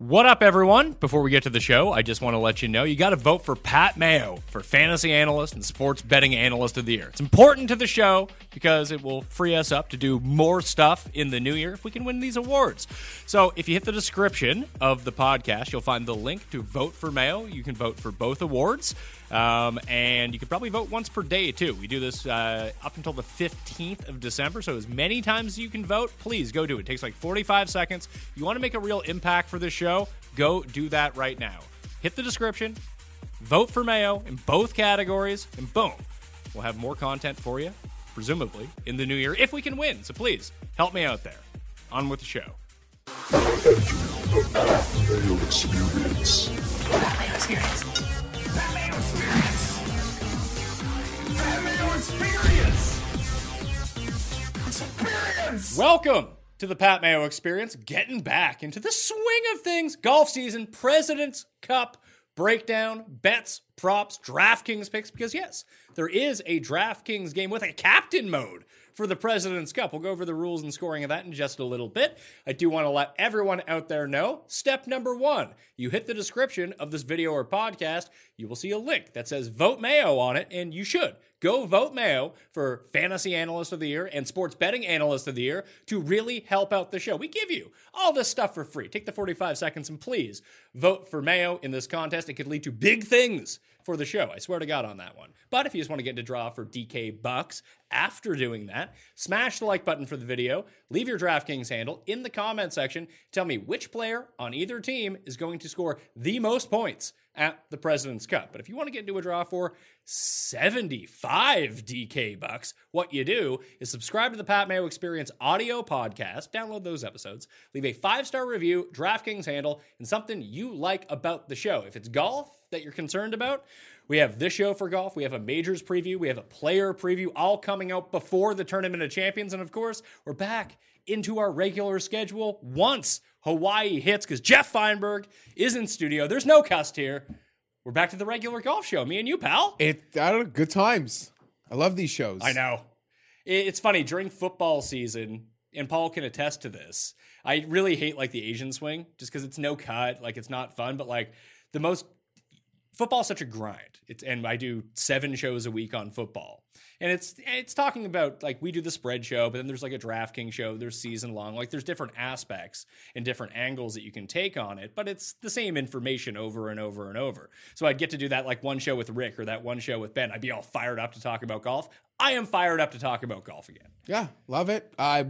What up, everyone? Before we get to the show, I just want to let you know you got to vote for Pat Mayo for Fantasy Analyst and Sports Betting Analyst of the Year. It's important to the show because it will free us up to do more stuff in the new year if we can win these awards. So, if you hit the description of the podcast, you'll find the link to vote for Mayo. You can vote for both awards. Um, and you can probably vote once per day too. We do this uh, up until the 15th of December, so as many times as you can vote, please go do it. It takes like 45 seconds. You want to make a real impact for this show? Go do that right now. Hit the description, vote for Mayo in both categories, and boom, we'll have more content for you, presumably in the new year if we can win. So please help me out there. On with the show. Mayo experience. Mayo experience. Mayo experience. Mayo experience. Experience. Welcome to the Pat Mayo Experience, getting back into the swing of things. Golf season, President's Cup breakdown, bets, props, DraftKings picks, because yes, there is a DraftKings game with a captain mode for the President's Cup. We'll go over the rules and scoring of that in just a little bit. I do want to let everyone out there know step number one you hit the description of this video or podcast, you will see a link that says Vote Mayo on it, and you should go vote Mayo for Fantasy Analyst of the Year and Sports Betting Analyst of the Year to really help out the show. We give you all this stuff for free. Take the 45 seconds and please vote for Mayo in this contest. It could lead to big things for the show. I swear to God on that one. But if you just want to get into draw for DK Bucks after doing that, smash the like button for the video, leave your DraftKings handle in the comment section. Tell me which player on either team is going to score the most points at the President's Cup. But if you want to get into a draw for 75 DK bucks, what you do is subscribe to the Pat Mayo Experience audio podcast, download those episodes, leave a five-star review, DraftKings handle, and something you like about the show. If it's golf that you're concerned about, we have this show for golf, we have a majors preview, we have a player preview, all coming out before the Tournament of Champions, and of course, we're back into our regular schedule once Hawaii hits because Jeff Feinberg is in studio. There's no cust here. We're back to the regular golf show. Me and you, pal. It I don't know, good times. I love these shows. I know. It- It's funny during football season, and Paul can attest to this. I really hate like the Asian swing just because it's no cut, like it's not fun. But like the most football's such a grind. It's and I do seven shows a week on football, and it's it's talking about like we do the spread show, but then there's like a DraftKings show. There's season long. Like there's different aspects and different angles that you can take on it, but it's the same information over and over and over. So I'd get to do that like one show with Rick or that one show with Ben. I'd be all fired up to talk about golf. I am fired up to talk about golf again. Yeah, love it. I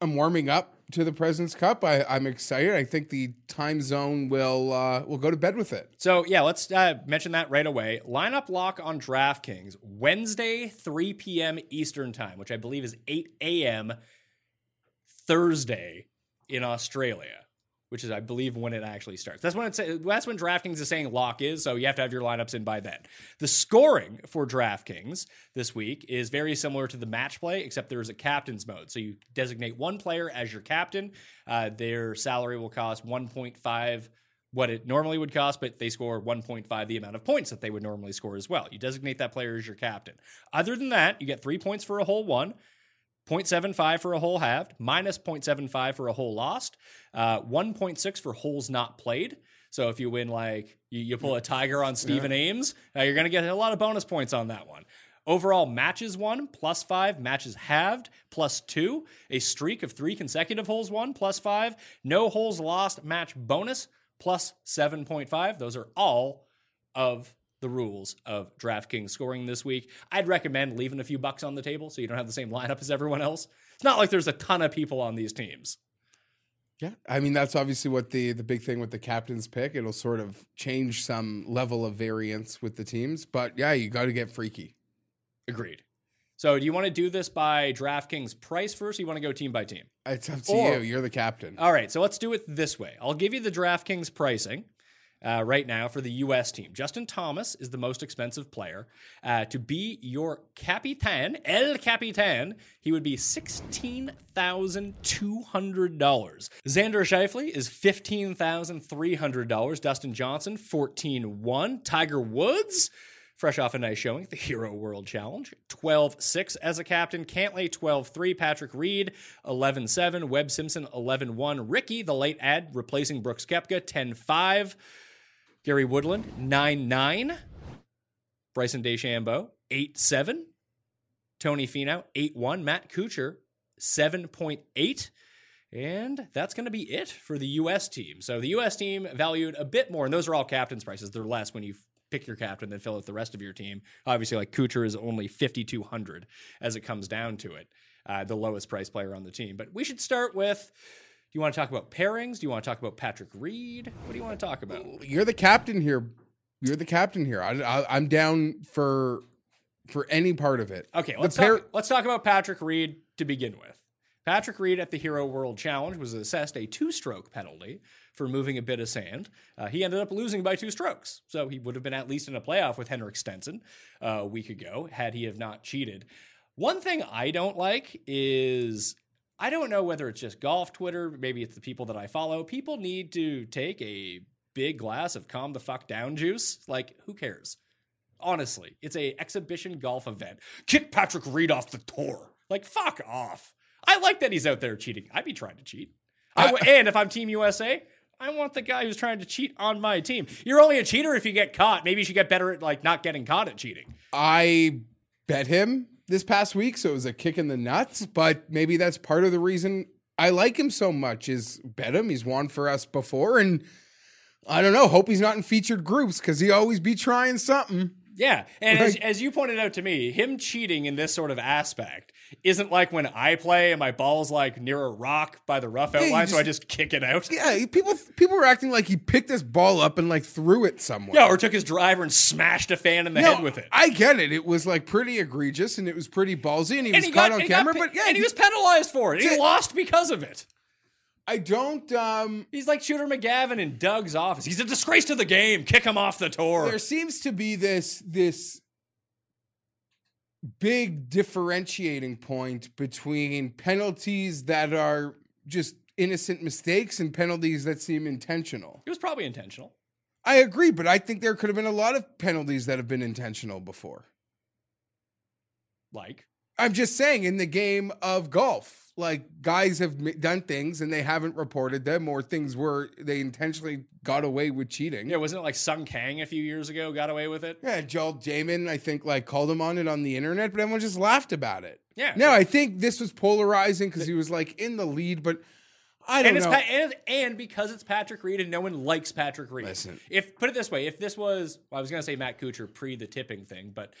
I'm warming up to the President's Cup. I, I'm excited. I think the time zone will uh, will go to bed with it. So yeah, let's uh, mention that right away. Lineup lock on DraftKings Wednesday, 3 p.m. Eastern time, which I believe is 8 a.m. Thursday in Australia. Which is I believe when it actually starts. That's when it's that's when DraftKings is saying lock is, so you have to have your lineups in by then. The scoring for DraftKings this week is very similar to the match play, except there's a captain's mode. So you designate one player as your captain. Uh, their salary will cost 1.5 what it normally would cost, but they score 1.5 the amount of points that they would normally score as well. You designate that player as your captain. Other than that, you get three points for a whole one, 0.75 for a hole halved, minus 0.75 for a hole lost, uh, 1.6 for holes not played. So if you win, like you, you pull a tiger on Stephen Ames, uh, you're going to get a lot of bonus points on that one. Overall matches won plus five, matches halved plus two, a streak of three consecutive holes won plus five, no holes lost match bonus plus 7.5. Those are all of the rules of DraftKings scoring this week. I'd recommend leaving a few bucks on the table so you don't have the same lineup as everyone else. It's not like there's a ton of people on these teams. Yeah, I mean that's obviously what the the big thing with the captain's pick. It'll sort of change some level of variance with the teams, but yeah, you got to get freaky. Agreed. So, do you want to do this by DraftKings price first, or you want to go team by team? It's up to Or- you. You're the captain. All right, so let's do it this way. I'll give you the DraftKings pricing uh, right now for the U.S. team. Justin Thomas is the most expensive player. Uh, to be your Capitan, El Capitan, he would be $16,200. Xander Schauffele is $15,300. Dustin Johnson, $14,100. Tiger Woods, fresh off a nice showing, the Hero World Challenge. 12 6 as a captain. Cantlay 12 3. Patrick Reed 11 7. Webb Simpson 11 1. Rickie, the late ad, replacing Brooks Koepka 10 5. Gary Woodland 9 9. Bryson DeChambeau 8 7. Tony Finau 8 1. Matt Kuchar 7.8. And that's going to be it for the U.S. team. So the U.S. team valued a bit more, and those are all captain's prices. They're less when you pick your captain than fill out the rest of your team. Obviously, like Kuchar is only 5,200 as it comes down to it, uh, the lowest price player on the team. But we should start with do you want to talk about pairings? Do you want to talk about Patrick Reed? What do you want to talk about? You're the captain here. You're the captain here. I, I, I'm down for for any part of it. Okay, let's pair- talk, let's talk about Patrick Reed to begin with. Patrick Reed at the Hero World Challenge was assessed a two-stroke penalty for moving a bit of sand. Uh, he ended up losing by two strokes, so he would have been at least in a playoff with Henrik Stenson uh, a week ago had he have not cheated. One thing I don't like is I don't know whether it's just golf Twitter, maybe it's the people that I follow. People need to take a big glass of calm the fuck down juice. Like, who cares? Honestly, it's a exhibition golf event. Kick Patrick Reed off the tour. Like, fuck off. I like that he's out there cheating. I'd be trying to cheat. I w- and if I'm Team USA, I want the guy who's trying to cheat on my team. You're only a cheater if you get caught. Maybe you should get better at like not getting caught at cheating. I bet him this past week, so it was a kick in the nuts. But maybe that's part of the reason I like him so much. Is bet him. He's won for us before, and I don't know. Hope he's not in featured groups because he always be trying something. Yeah, and as, as you pointed out to me, him cheating in this sort of aspect isn't like when I play and my ball's like near a rock by the rough outline, so just- I just kick it out. Yeah, people people were acting like he picked this ball up and like threw it somewhere. Yeah, or took his driver and smashed a fan in the No, head with it. I get it. It was like pretty egregious and it was pretty ballsy and he was he caught got, on and he got camera. but yeah, and he was penalized for it. He it. lost because of it. I don't. um He's like Shooter McGavin in Doug's office. He's a disgrace to the game. Kick him off the tour. There seems to be this this big differentiating point between penalties that are just innocent mistakes and penalties that seem intentional. it was probably intentional. I agree, but I think there could have been a lot of penalties that have been intentional before. Like, I'm just saying, in the game of golf, like guys have done things and they haven't reported them, or things where they intentionally got away with cheating. yeah, wasn't it like Sung Kang a few years ago got away with it? Yeah, Joel Dahmen, I think, like called him on it on the internet, but everyone just laughed about it. Yeah. No, I think this was polarizing because he was like in the lead, but I don't and it's know. pa- and, and because it's Patrick Reed and no one likes Patrick Reed. Listen. If put it this way, if this was well, I was gonna say Matt Kuchar pre the tipping thing, but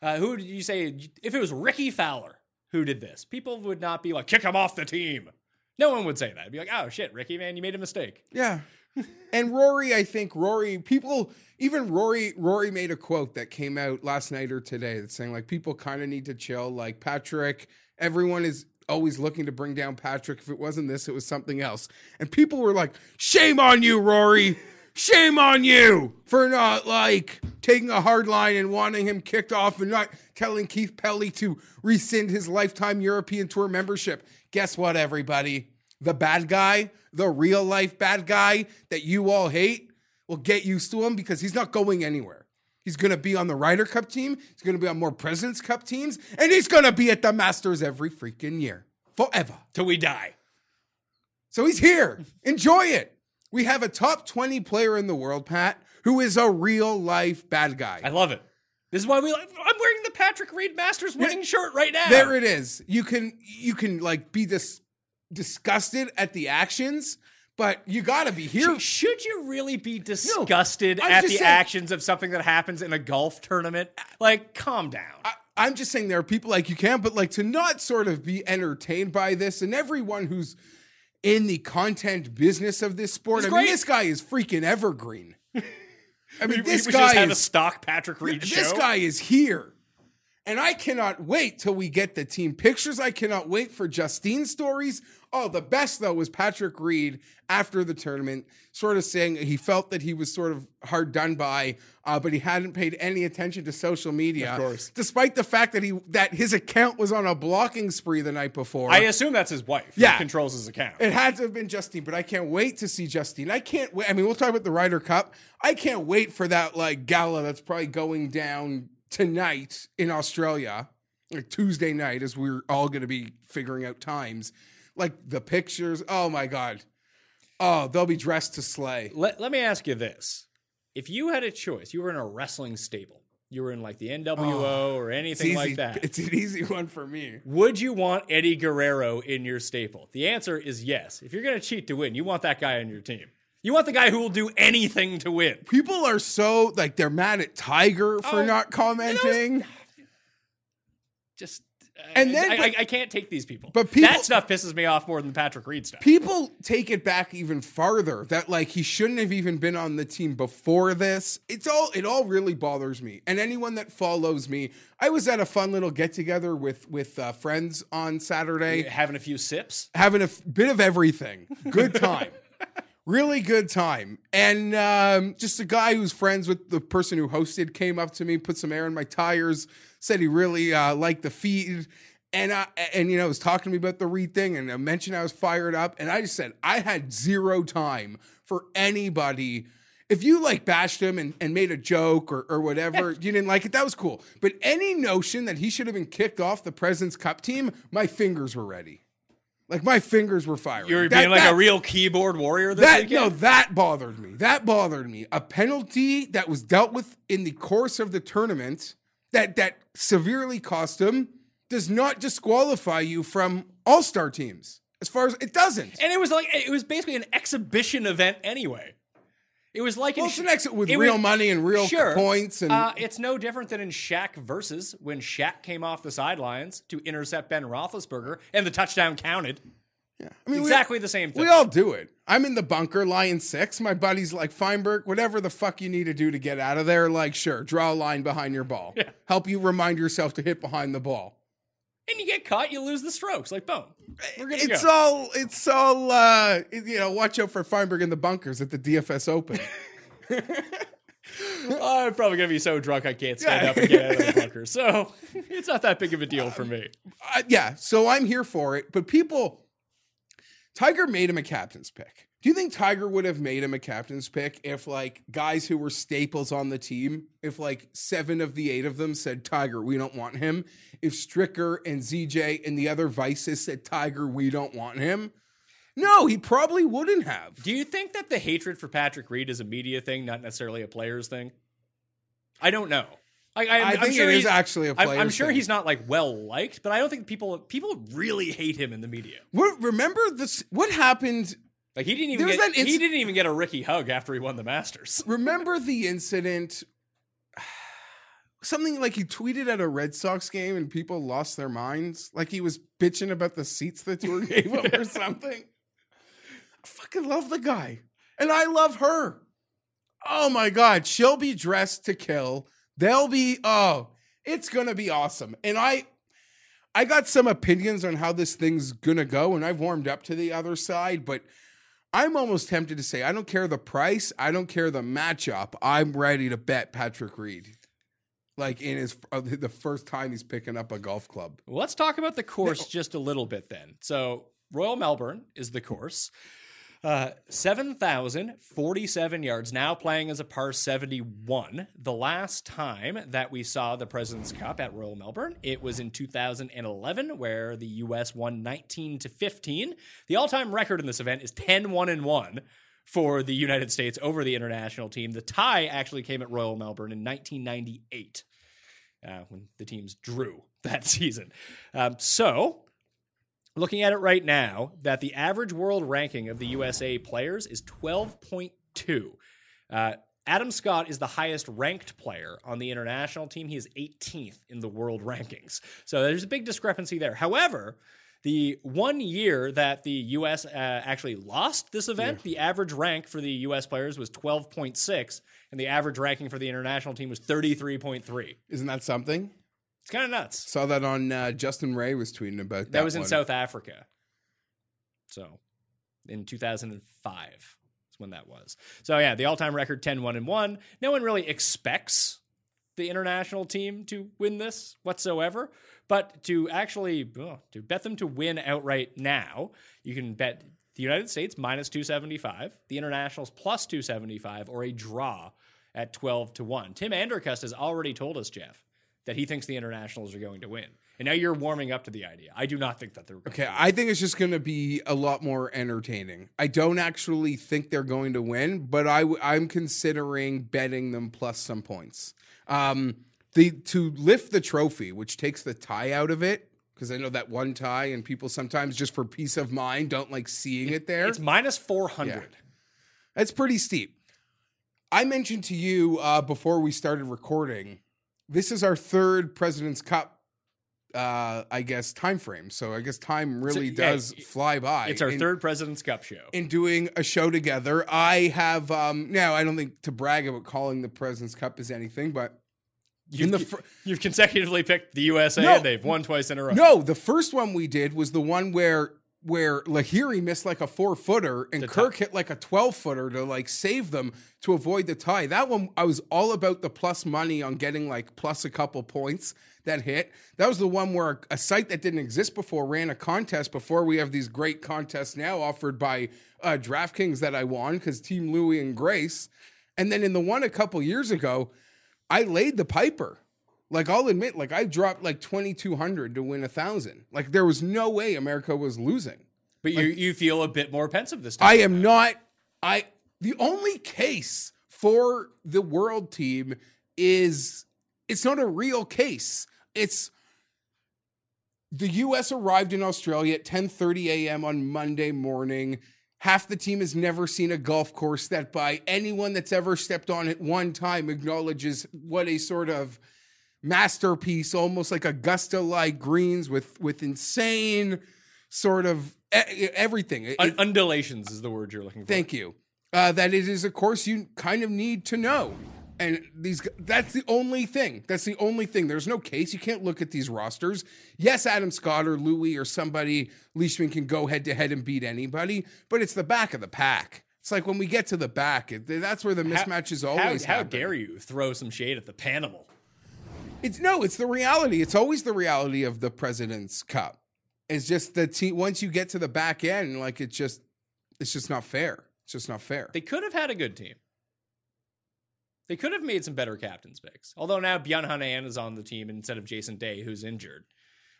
uh, who did you say if it was Rickie Fowler who did this? People would not be like kick him off the team. No one would say that. It'd be like, oh shit, Rickie, man, you made a mistake. yeah. and Rory, I think Rory, people, even Rory, Rory made a quote that came out last night or today that's saying like people kind of need to chill. Like Patrick, everyone is always looking to bring down Patrick. If it wasn't this, it was something else. And people were like, "Shame on you, Rory! Shame on you for not like taking a hard line and wanting him kicked off and not telling Keith Pelley to rescind his lifetime European Tour membership." Guess what, everybody? The bad guy, the real life bad guy that you all hate, will get used to him because he's not going anywhere. He's going to be on the Ryder Cup team. He's going to be on more President's Cup teams. And he's going to be at the Masters every freaking year forever. Till we die. So he's here. Enjoy it. We have a top 20 player in the world, Pat, who is a real life bad guy. I love it. This is why we. I'm wearing the Patrick Reed Masters winning shirt right now. There it is. You can you can like be dis- disgusted at the actions, but you got to be here. Should, you really be disgusted I'm at the saying- actions of something that happens in a golf tournament? Like, calm down. I, I'm just saying there are people like you can, but like to not sort of be entertained by this, and everyone who's in the content business of this sport. I mean, great. this guy is freaking evergreen. I mean, we, this we guy just have a is stock Patrick Reed this show. guy is here. And I cannot wait till we get the team pictures. I cannot wait for Justine's stories. Oh, the best though was Patrick Reed after the tournament, sort of saying he felt that he was sort of hard done by, uh, but he hadn't paid any attention to social media. Of course. despite the fact that he that his account was on a blocking spree the night before. I assume that's his wife. Yeah. Who controls his account. It had to have been Justine, but I can't wait to see Justine. I can't wait. I mean, we'll talk about the Ryder Cup. I can't wait for that like gala that's probably going down tonight in Australia, like Tuesday night, as we're all going to be figuring out times. Like the pictures. Oh my god. Oh, they'll be dressed to slay. let, let me ask you this. If you had a choice, you were in a wrestling stable, you were in like the NWO or anything like that. It's an easy one for me. Would you want Eddie Guerrero in your staple? The answer is yes. If you're going to cheat to win, you want that guy on your team. You want the guy who will do anything to win. People are so like they're mad at Tiger for Oh, not commenting. Just uh, And then- I, but- I, I can't take these people. but people- that stuff pisses me off more than the Patrick Reed stuff. people take it back even farther that like he shouldn't have even been on the team before this it's all it all really bothers me and anyone that follows me i was at a fun little get together with with uh, friends on saturday Having a few sips. having a f- bit of everything good time really good time and um, just a guy who's friends with the person who hosted came up to me put some air in my tires said he really uh, liked the feed and I, and you know was talking to me about the Reed thing and I mentioned I was fired up and I just said I had zero time for anybody if you like bashed him and, and made a joke or, or whatever you didn't like it that was cool but any notion that he should have been kicked off the President's Cup team my fingers were ready like my fingers were firing. You were That- being like that- a real keyboard warrior this that weekend. no, that bothered me. That bothered me. A penalty that was dealt with in the course of the tournament that that severely cost him does not disqualify you from all star teams. As far as it doesn't. and it was like it was basically an exhibition event anyway. It was like Well, in it's an exit with it real was- money and real Sure. points and uh, it's no different than in Shaq versus when Shaq came off the sidelines to intercept Ben Roethlisberger and the touchdown counted. I mean, we- exactly the same thing. We all do it. I'm in the bunker, lying six. My buddy's like, Feinberg, whatever the fuck you need to do to get out of there, like, sure, draw a line behind your ball. Help you remind yourself to hit behind the ball. and you get caught, you lose the strokes. Like boom, we're gonna it's go. all it's all uh you know watch out for feinberg in the bunkers at the dfs open I'm probably gonna be so drunk I can't stand Yeah. up and get out of the bunker. So it's not that big of a deal for me. uh, yeah so i'm here for it but people tiger made him a captain's pick do you think tiger would have made him a captain's pick if like guys who were staples on the team if like seven of the eight of them said tiger we don't want him if stricker and zj and the other vices said tiger we don't want him no he probably wouldn't have Do you think that the hatred for Patrick Reed is a media thing, not necessarily a player's thing? I don't know. I, I, I I'm think sure it is he's- actually a I'm- I'm sure thing. he's not like well liked, but I don't think people people really hate him in the media. what, remember this what happened Like he didn't even There get, he didn't even get a Rickie hug after he won the Masters. Remember the incident? Something like he tweeted at a Red Sox game and people lost their minds. Like he was bitching about the seats the tour gave him or something. I fucking love the guy. And I love her. Oh my God. She'll be dressed to kill. They'll be, oh, it's going to be awesome. And I, I got some opinions on how this thing's gonna go, and I've warmed up to the other side, but I'm almost tempted to say I don't care the price, I don't care the matchup. I'm ready to bet Patrick Reed, like in his uh, the first time he's picking up a golf club. Let's talk about the course just a little bit then. So, Royal Melbourne is the course. Uh, 7,047 yards, now playing as a par 71. The last time that we saw the President's Cup at Royal Melbourne, it was in 2011, where the U.S. won 19 to 15. The all time record in this event is 10 1 and 1 for the United States over the international team. The tie actually came at Royal Melbourne in 1998 uh, when the teams drew that season. Um, so, looking at it right now, that the average world ranking of the USA players is 12.2. Uh, Adam Scott is the highest ranked player on the international team. He is 18th in the world rankings. So there's a big discrepancy there. However, the one year that the U.S. Uh, actually lost this event, the average rank for the U.S. players was 12.6, and the average ranking for the international team was 33.3. Isn't that something? It's kind of nuts. Saw that on uh, Justin Ray was tweeting about that. That was in one. South Africa. So in 2005 is when that was. So yeah, the all-time record 10-1 and 1. No one really expects the international team to win this whatsoever, but to actually oh, to bet them to win outright now, you can bet the United States minus 275, the internationals plus 275 or a draw at 12 to 1. Tim Andercust has already told us, Jeff, that he thinks the internationals are going to win. And now you're warming up to the idea. I do not think that they're going Okay, I think it's just going to be a lot more entertaining. I don't actually think they're going to win, but I w- I'm considering betting them plus some points. Um, the to lift the trophy, which takes the tie out of it, because I know that one tie, and people sometimes just for peace of mind don't like seeing it there. It's minus 400. Yeah. That's pretty steep. I mentioned to you uh, before we started recording, this is our third President's Cup, uh, I guess, time frame. So I guess time really yeah, does fly by. It's our in, third President's Cup show. in doing a show together. I have um, now. I don't think to brag about calling the President's Cup is anything, but You've, fir- you've consecutively picked the USA No. and they've won twice in a row. no, the first one we did was the one where where Lahiri missed like a four footer and The Kirk hit like a 12 footer to like save them to avoid the tie. That one, I was all about the plus money on getting like plus a couple points that hit. That was the one where a site that didn't exist before ran a contest before we have these great contests now offered by uh, DraftKings that I won because Team Louie and Grace. And then in the one a couple years ago, I laid the piper. Like I'll admit, like I dropped like twenty two hundred to win a thousand. Like there was no way America was losing. But you, you feel a bit more pensive this time. I am not. I the only case for the world team is it's not a real case. It's the U.S. arrived in Australia at 10:30 a.m. on Monday morning. Half the team has never seen a golf course that, by anyone that's ever stepped on it one time, acknowledges what a sort of masterpiece, almost like Augusta-like greens with with insane sort of everything. It- undulations is the word you're looking for. Thank you. Uh, that it is a course you kind of need to know. And these that's the only thing. That's the only thing. There's no case. You can't look at these rosters. Yes, Adam Scott or Louis or somebody Leishman can go head to head and beat anybody, but it's the back of the pack. It's like when we get to the back, it, that's where the How- mismatches how, always how happen. dare you throw some shade at the Panimal? It's no, it's the reality. It's always the reality of the President's Cup. It's just the team once you get to the back end, like it's just it's just not fair. It's just not fair. They could have had a good team. They could have made some better captain's picks. Although now Byeong Hun An is on the team instead of Jason Day, who's injured.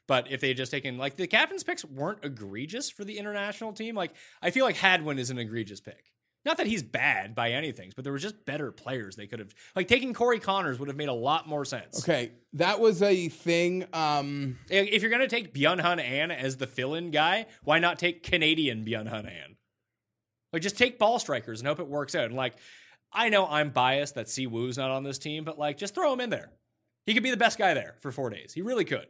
But if they had just taken like the captain's picks weren't egregious for the international team. Like I feel like Hadwin is an egregious pick. Not that he's bad by anything, but there were just better players they could have like taking Corey Conners would have made a lot more sense. Okay, that was a thing. Um, If you're gonna take Byeong Hun An as the fill-in guy, why not take Canadian Byun Hun An? Like just take ball strikers and hope it works out. And like, I know I'm biased that Si Woo's not on this team, but like, just throw him in there. He could be the best guy there for four days. He really could.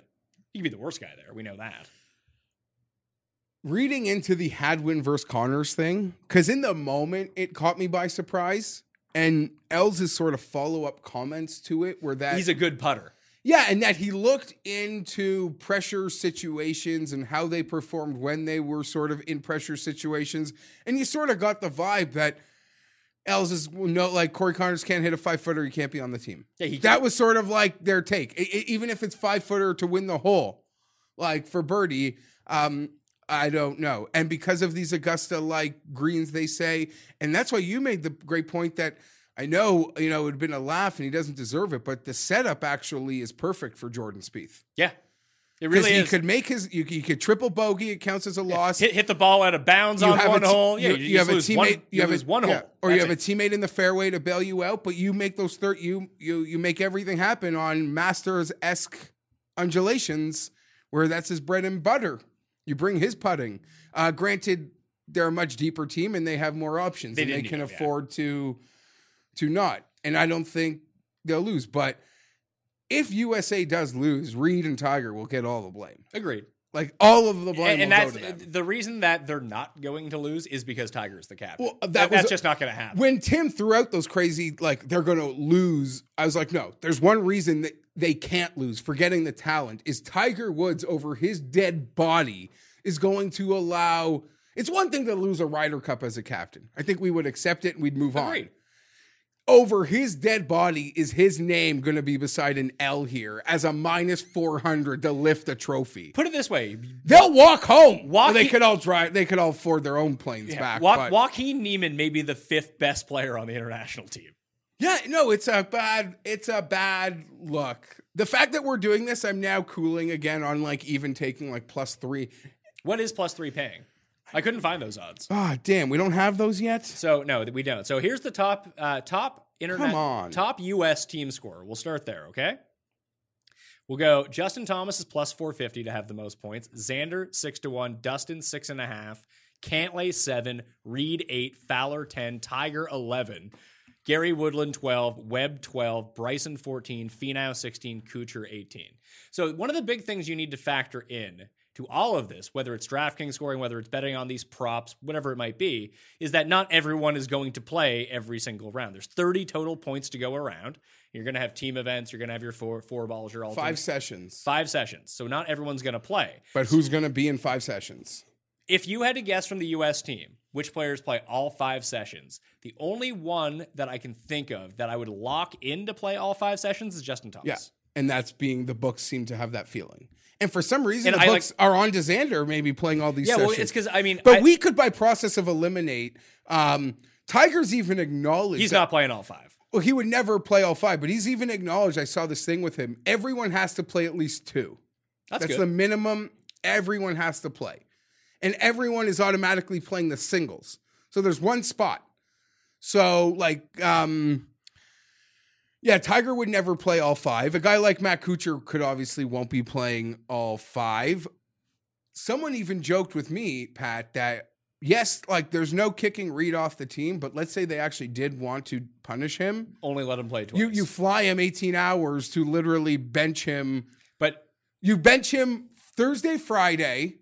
He could be the worst guy there. We know that. Reading into the Hadwin versus Conners thing, because in the moment it caught me by surprise. And Els' sort of follow up comments to it were that He's a good putter. Yeah, and that he looked into pressure situations and how they performed when they were sort of in pressure situations, and you sort of got the vibe that Els is no like Corey Conners can't hit a five footer, he can't be on the team. Yeah, he that was sort of like their take, I- I- even if it's five footer to win the hole, like for birdie. Um, I don't know, and because of these Augusta like greens, they say, and that's why you made the great point that. I know, you know, it would have been a laugh and he doesn't deserve it, but the setup actually is perfect for Jordan Spieth. Yeah, it really he is. could make his, you, you could triple bogey, it counts as a loss. hit, hit the ball out of bounds You on one te- hole. Yeah, you, you, have a teammate. one, you have a, one yeah, hole, or you have it. a teammate in the fairway to bail you out. But you make those third. You you you make everything happen on Masters esque undulations, where that's his bread and butter. You bring his putting. Uh, granted, they're a much deeper team and they have more options, They and they can need it, yeah. afford to to not. And I don't think they'll lose. But if USA does lose, Reed and Tiger will get all the blame. Agreed. Like all of the blame And, and that's go to them. the reason that they're not going to lose is because Tiger's the captain. Well, that That- was- that's just not going to happen. when Tim threw out those crazy, like they're going to lose, I was like, no, there's one reason that they can't lose, forgetting the talent, is Tiger Woods over his dead body is going to allow. It's one thing to lose a Ryder Cup as a captain. I think we would accept it and we'd move on. Over his dead body is his name going to be beside an L here as a minus 400 to lift a trophy. Put it this way: They'll walk home. Well, they could all drive. They could all afford their own planes back. Wa- but- Joaquin Niemann may be the fifth best player on the international team. Yeah, no, it's a bad it's a bad look. The fact that we're doing this, I'm now cooling again on like even taking like plus three. What is plus three paying? I couldn't find those odds. Ah, damn, we don't have those yet. So no, we don't. So here's the top uh, top internet Come on. top US team score. We'll start there, okay? We'll go Justin Thomas is plus 450 to have the most points. Xander six to one, Dustin six and a half, Cantlay seven, Reed eight, Fowler 10, Tiger 11, Gary Woodland 12, Webb 12, Bryson 14, Finau 16, Kuchar 18. So one of the big things you need to factor in to all of this, whether it's DraftKings scoring, whether it's betting on these props, whatever it might be, is that not everyone is going to play every single round. There's 30 total points to go around. You're going to have team events. You're going to have your four four balls. Your all Five sessions. five sessions. So not everyone's going to play. But who's gonna be in five sessions? If you had to guess from the U.S. team which players play all five sessions, the only one that I can think of that I would lock in to play all five sessions is Justin Thomas. Yeah. And that's being the books seem to have that feeling. And for some reason, And the I books are on DeSander maybe playing all these Yeah, sessions. well, it's because I mean, but I- we could, by process of eliminate, um, Tiger's even acknowledged he's that- not playing all five. Well, he would never play all five, but he's even acknowledged. I saw this thing with him. Everyone has to play at least two. That's, That's the minimum everyone has to play. And everyone is automatically playing the singles. So there's one spot. So like um yeah, Tiger would never play all five. A guy like Matt Kuchar could obviously won't be playing all five. Someone even joked with me, Pat, that yes, like there's no kicking Reed off the team, but let's say they actually did want to punish him. Only let him play twice. You you fly him 18 hours to literally bench him but you bench him Thursday, Friday.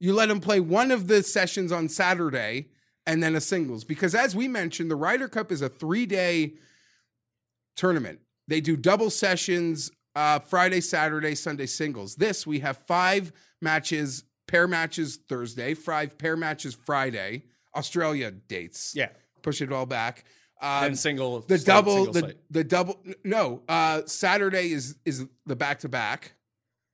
You let him play one of the sessions on Saturday and then a singles. Because as we mentioned, the Ryder Cup is a three day tournament. They do double sessions uh, Friday, Saturday, Sunday singles. This, we have five matches, pair matches Thursday, five pair matches Friday, Australia dates. yeah, Push it all back. Um, and single the double single the, the double no uh saturday is is the back to back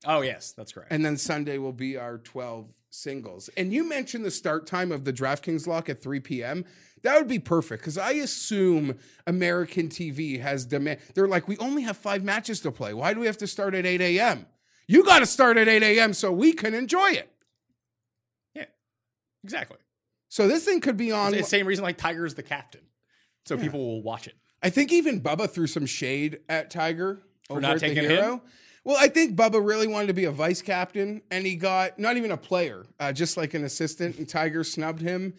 Oh yes, that's correct. and then Sunday will be our 12 singles. And you mentioned the start time of the DraftKings lock at 3 p.m. That would be perfect because I assume American TV has demand. They're like, we only have five matches to play. Why do we have to start at 8 a.m.? You got to start at 8 a.m. so we can enjoy it. yeah, exactly. So this thing could be on. It's the same reason like Tiger's the captain, so people will watch it. I think even Bubba threw some shade at Tiger over not taking Hero. him? Well, I think Bubba really wanted to be a vice captain, and he got not even a player, uh, just like an assistant, and Tiger snubbed him.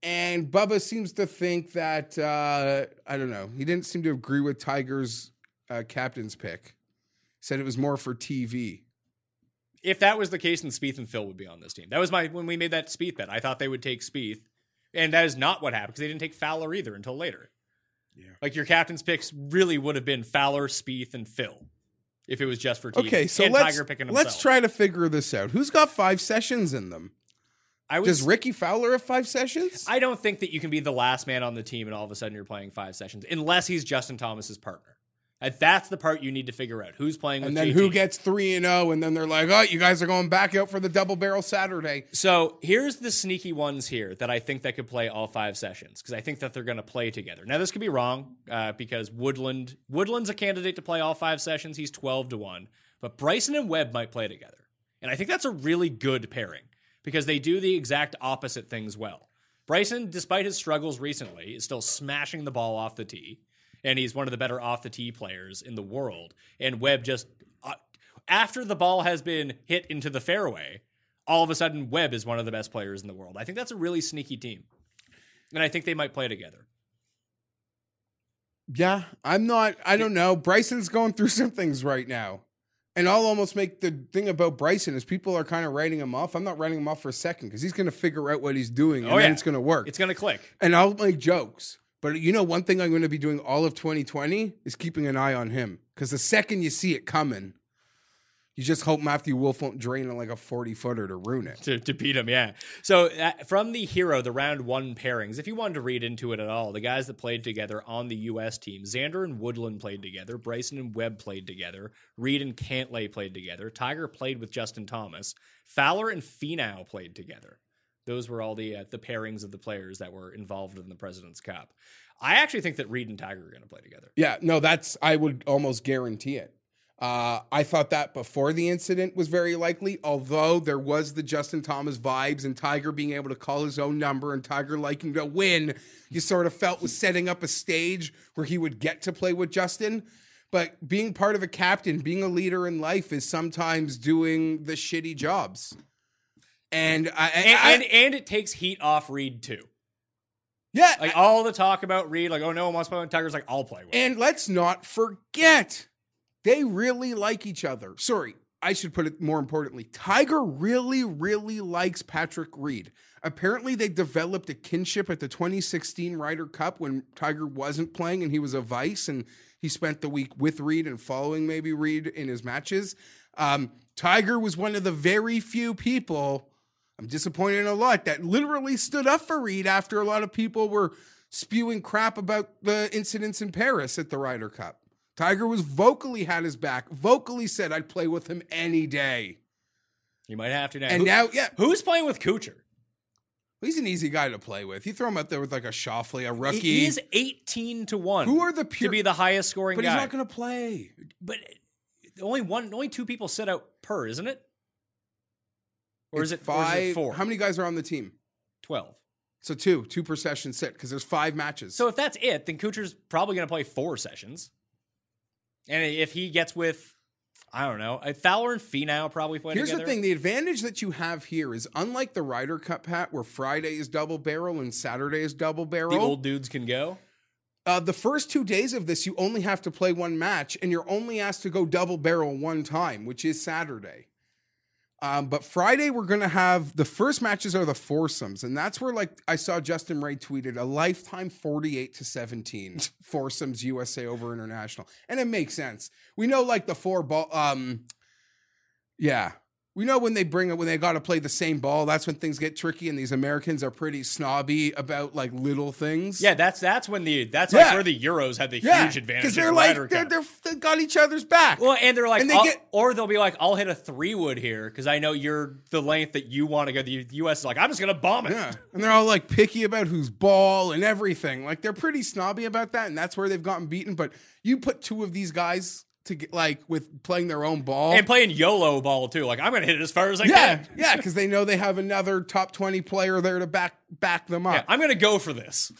And Bubba seems to think that uh, I don't know. He didn't seem to agree with Tiger's uh, captain's pick. Said it was more for TV. If that was the case, then Spieth and Phil would be on this team. That was my when we made that Spieth bet. I thought they would take Spieth, and that is not what happened because they didn't take Fowler either until later. Yeah. Like your captain's picks really would have been Fowler, Spieth, and Phil. If it was just for TV. Okay, so and let's Tiger picking himself. let's try to figure this out. Who's got five sessions in them? I would Does Rickie Fowler have five sessions? I don't think that you can be the last man on the team and all of a sudden you're playing five sessions unless he's Justin Thomas's partner. And that's the part you need to figure out. Who's playing with and then who gets three and zero? And then they're like, "Oh, you guys are going back out for the double barrel Saturday." So here's the sneaky ones here that I think that could play all five sessions because I think that they're going to play together. Now this could be wrong uh, because Woodland Woodland's a candidate to play all five sessions. He's twelve to one, but Bryson and Webb might play together, and I think that's a really good pairing because they do the exact opposite things well. Bryson, despite his struggles recently, is still smashing the ball off the tee, and he's one of the better off the tee players in the world. And Webb just uh, after the ball has been hit into the fairway, all of a sudden Webb is one of the best players in the world. I think that's a really sneaky team. And I think they might play together. Yeah, I'm not. I don't know. Bryson's going through some things right now. And I'll almost make the thing about Bryson is people are kind of writing him off. I'm not writing him off for a second because he's going to figure out what he's doing and Oh, then it's going to work. It's going to click. and I'll make jokes. But you know, one thing I'm going to be doing all of 2020 is keeping an eye on him because the second you see it coming, you just hope Matthew Wolff won't drain it like a 40 footer to ruin it. to, to beat him. Yeah. So uh, from the hero, the round one pairings, if you wanted to read into it at all, the guys that played together on the U.S. team, Xander and Woodland played together, Bryson and Webb played together, Reed and Cantlay played together, Tiger played with Justin Thomas, Fowler and Finau played together. Those were all the uh, the pairings of the players that were involved in the President's Cup. I actually think that Reed and Tiger are going to play together. Yeah, no, that's I would almost guarantee it. Uh, I thought that before the incident was very likely, although there was the Justin Thomas vibes and Tiger being able to call his own number and Tiger liking to win. You sort of felt was setting up a stage where he would get to play with Justin. But being part of a captain, being a leader in life, is sometimes doing the shitty jobs. And I, And, I- and, and it takes heat off Reed too. yeah, Like all the talk about Reed, like, oh no one wants to play with Tiger's like, I'll play with him. And let's not forget, they really like each other. Sorry, I should put it more importantly. Tiger really, really likes Patrick Reed. Apparently, they developed a kinship at the 2016 Ryder Cup when Tiger wasn't playing and he was a vice, and he spent the week with Reed and following maybe Reed in his matches. Um, Tiger was one of the very few people. I'm disappointed in a lot that literally stood up for Reed after a lot of people were spewing crap about the incidents in Paris at the Ryder Cup. Tiger was vocally had his back, vocally said I'd play with him any day. You might have to now. And Who- now, yeah, who's playing with Kuchar? he's an easy guy to play with. You throw him out there with like a Schauffele, a rookie. He is 18 to 1. Who are the to be the highest scoring but guy. he's not going to play. but only one only two people sit out per, isn't it? Or is it five? Or is it four? How many guys are on the team? 12. So two, two per session sit because there's five matches. So if that's it, then Kuchar's probably going to play four sessions. And if he gets with I don't know, uh, Fowler and Finau probably play Here's together. the thing: the advantage that you have here is unlike the Ryder Cup, hat, where Friday is double barrel and Saturday is double barrel. the old dudes can go. Uh, the first two days of this, you only have to play one match, and you're only asked to go double barrel one time, which is Saturday. Um, but Friday, we're going to have the first matches are the foursomes, and that's where, like, I saw Justin Ray tweeted a lifetime 48 to 17 foursomes USA over international, and it makes sense. We know, like, the four ball, um, yeah, we know when they bring it when they got to play the same ball. That's when things get tricky, and these Americans are pretty snobby about like little things. Yeah, that's that's when the that's Yeah. like where the Euros had the Yeah, huge advantage. because they're like they're, they're they got each other's back. Well, and they're like, And they get- or they'll be like, I'll hit a three wood here because I know you're the length that you want to go. The U.S. is like, I'm just gonna bomb it. yeah, and they're all like picky about who's ball and everything. Like they're pretty snobby about that, and that's where they've gotten beaten. But you put two of these guys to get like with playing their own ball, And playing YOLO ball too. Like I'm gonna hit it as far as I yeah, can. yeah, because they know they have another top twenty player there to back back them up. Yeah, I'm gonna go for this.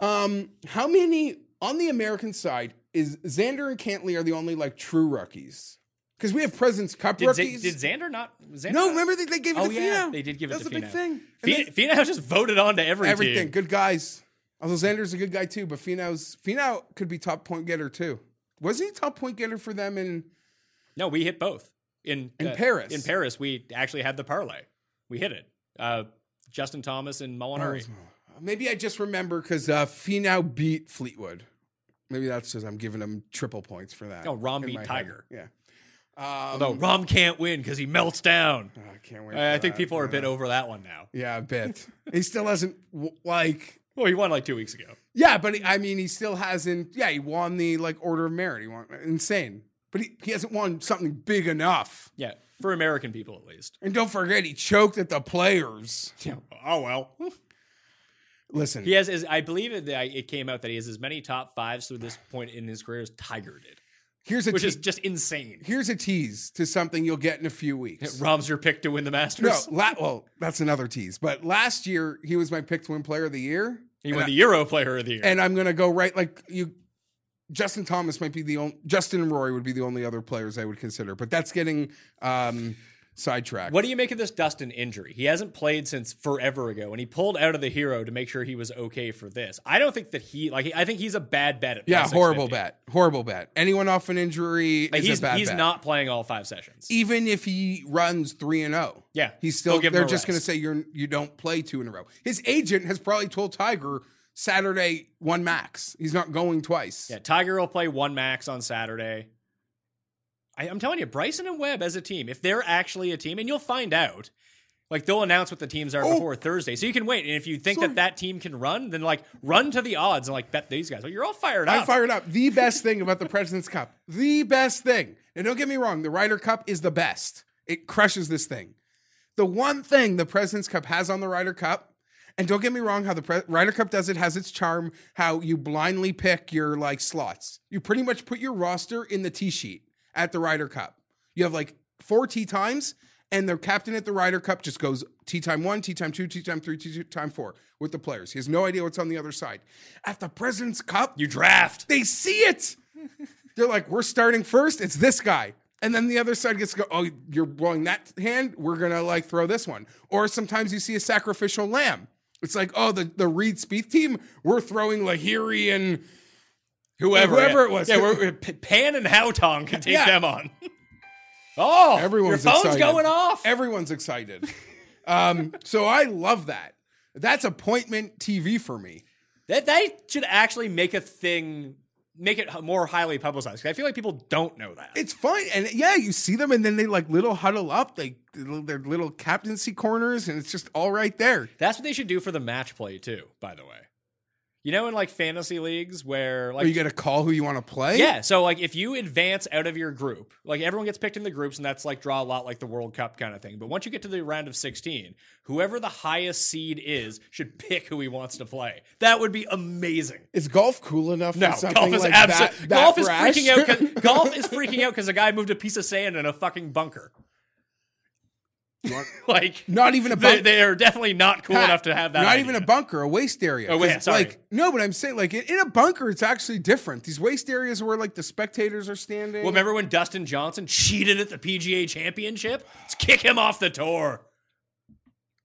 Um, how many on the American side is Xander and Cantlay are the only like true rookies? Because we have President's Cup Did, Z- rookies. did Xander not? Xander no, remember they, they gave it Oh to yeah, they did give it That's to a big Finau. thing. And Fin- Finau just voted on to every everything. team. Good guys. Although Xander's a good guy too, but Finau's Finau could be top point getter too. Wasn't he top point getter for them in? No, we hit both in uh, In Paris. In Paris, we actually had the parlay. We hit it. Uh, Justin Thomas and Molinari. Maybe I just remember because uh, Finau beat Fleetwood. Maybe that's just I'm giving him triple points for that. Oh, Rahm beat my head. Tiger. Yeah. Um, Although Rahm can't win because he melts down. I can't wait. I I think people are a bit over that one now. Yeah, a bit. he still hasn't like. Well, he won like two weeks ago. Yeah, but he, I mean, he still hasn't. Yeah, he won the like Order of Merit. He won insane, but he, he hasn't won something big enough. Yeah, for American people at least. And don't forget, he choked at the players. Yeah. Oh well. Listen, He has, I believe it, it came out that he has as many top fives through this point in his career as Tiger did, here's a which te- is just insane. here's a tease to something you'll get in a few weeks. It Rob's your pick to win the No, Masters. la- well, that's another tease. But last year he was my pick to win Player of the Year. He won the Euro Player of the Year. and I'm gonna go right like you. Justin Thomas might be the only. Justin and Rory would be the only other players I would consider, but that's getting um, sidetracked. what do you make of this Dustin injury? He hasn't played since forever ago, and he pulled out of the hero to make sure he was okay for this. I don't think that he like. I think he's a bad bet. At Yeah, horrible bet. Horrible bet. Anyone off an injury Like, is he's a bad he's bet. not playing all five sessions. even if he runs three and zero. Yeah, he's still. They're just going to say you're you don't play two in a row. His agent has probably told Tiger Saturday one max. He's not going twice. Yeah, Tiger will play one max on Saturday. I, I'm telling you, Bryson and Webb as a team, if they're actually a team, and you'll find out. Like they'll announce what the teams are Oh. before Thursday, so you can wait. And if you think that that team can run, then like run to the odds and like bet these guys. Well, you're all fired up. I'm fired up. The best thing about the President's Cup, the best thing. And don't get me wrong, the Ryder Cup is the best. It crushes this thing. The one thing the President's Cup has on the Ryder Cup, and don't get me wrong, how the Pre- Ryder Cup does it has its charm. How you blindly pick your like slots. You pretty much put your roster in the tee sheet at the Ryder Cup. You have like four tee times, and the captain at the Ryder Cup just goes tee time one, tee time two, tee time three, tee time four with the players. He has no idea what's on the other side. At the President's Cup, you draft. they see it. They're like, we're starting first. It's this guy. And then the other side gets to go, oh, you're blowing that hand. We're going to like throw this one. Or sometimes you see a sacrificial lamb. It's like, oh, the, the Reed Spieth team, we're throwing Lahiri and Whoever, whoever it was. Yeah, we're, we're- Pan and Haotong can take Yeah. them on. oh, everyone's your phone's excited. going off. Everyone's excited. um, so I love that. That's appointment TV for me. That they should actually make a thing, make it more highly publicized. I feel like people don't know that. It's fun, and yeah, you see them, and then they like little huddle up, they their little captaincy corners, and it's just all right there. That's what they should do for the match play too. By the way, you know, in like fantasy leagues where oh, like Or you get a call who you want to play. Yeah, so like if you advance out of your group, like everyone gets picked in the groups, and that's like draw a lot like the World Cup kind of thing. But once you get to the round of 16, whoever the highest seed is should pick who he wants to play. That would be amazing. Is golf cool enough No, golf is like absolutely that golf is freaking out. golf is freaking out because a guy moved a piece of sand in a fucking bunker. like Not even a they, bunker. they are definitely not cool enough to have that. Not idea. even a bunker, a waste area. Oh, wait, sorry. Like no, but I'm saying like in, a bunker, it's actually different. These waste areas where like the spectators are standing. Well, remember when Dustin Johnson cheated at the PGA Championship? Let's kick him off the tour.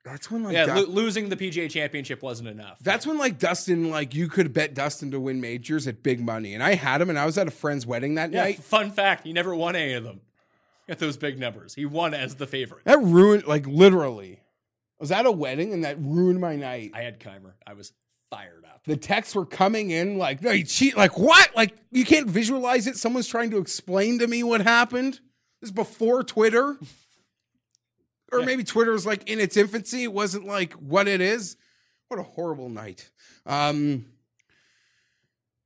that's when like Yeah, Du- lo- losing the PGA Championship wasn't enough. that's when like Dustin like you could bet Dustin to win majors at big money, and I had him, and I was at a friend's wedding that yeah. night. Fun fact: he never won any of them at those big numbers. He won as the favorite. That ruined like literally. I was at a wedding, and that ruined my night. I had Kaymer. I was fired up. the texts were coming in like, no, you cheat. Like, what? Like, you can't visualize it. Someone's trying to explain to me what happened. This is before Twitter. Or Yeah. maybe Twitter was like in its infancy. It wasn't like what it is. What a horrible night. Um,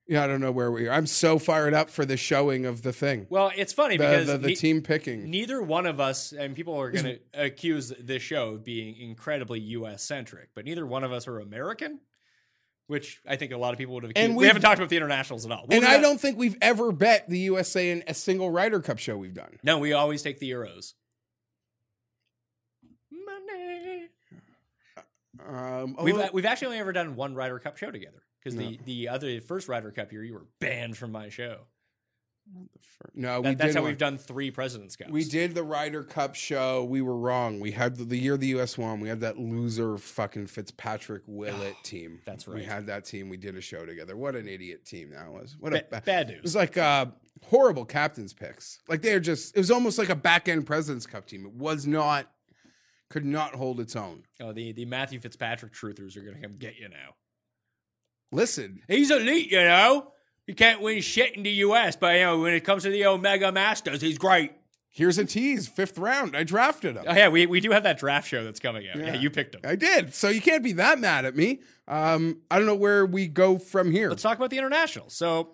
yeah, I don't know where we are. I'm so fired up for the showing of the thing. Well, it's funny The, because the, the ne- team picking. neither one of us, and people are going to accuse this show of being incredibly U.S. centric, but neither one of us are American. Which I think a lot of people would have. And accused. we we've- haven't talked about the internationals at all. We'll and I don't think we've ever bet the USA in a single Ryder Cup show we've done. No, we always take the Euros. Money. Um, We've although- we've actually only ever done one Ryder Cup show together because the the other first Ryder Cup year you were banned from my show. no, we That, that's how one. we've done three Presidents Cups. We did the Ryder Cup show. We were wrong. We had the, the year the U.S. won. We had that loser fucking Fitzpatrick Willett team. that's right. We had that team. We did a show together. What an idiot team that was. What Ba- a ba- bad news. It was like uh, horrible captain's picks. Like they are just. It was almost like a back end Presidents Cup team. It was not. Could not hold its own. Oh, the the Matthew Fitzpatrick truthers are gonna come get you now. Listen, He's elite, you know. He can't win shit in the U.S., but you know when it comes to the Omega Masters, he's great. Here's a tease, fifth round. I drafted him. Oh yeah, we, we do have that draft show that's coming out. Yeah, Yeah. you picked him. I did. So you can't be that mad at me. Um, I don't know where we go from here. Let's talk about the international. So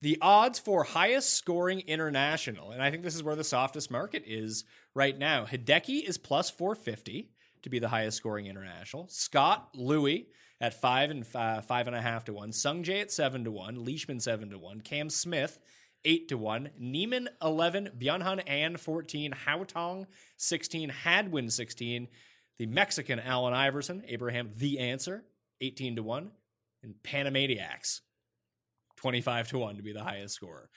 the odds for highest scoring international, and I think this is where the softest market is right now. Hideki is plus 450 to be the highest scoring international. Scott Louis at five and five and a half to one. Sung Jae at seven to one. Leishman seven to one. Cam Smith eight to one. Niemann eleven. Byeong Hun An fourteen. Hao Tong sixteen. Hadwin sixteen. The Mexican Allen Iverson, Abraham the answer, eighteen to one, and Panamaniacs 25 to 1 to be the highest scorer.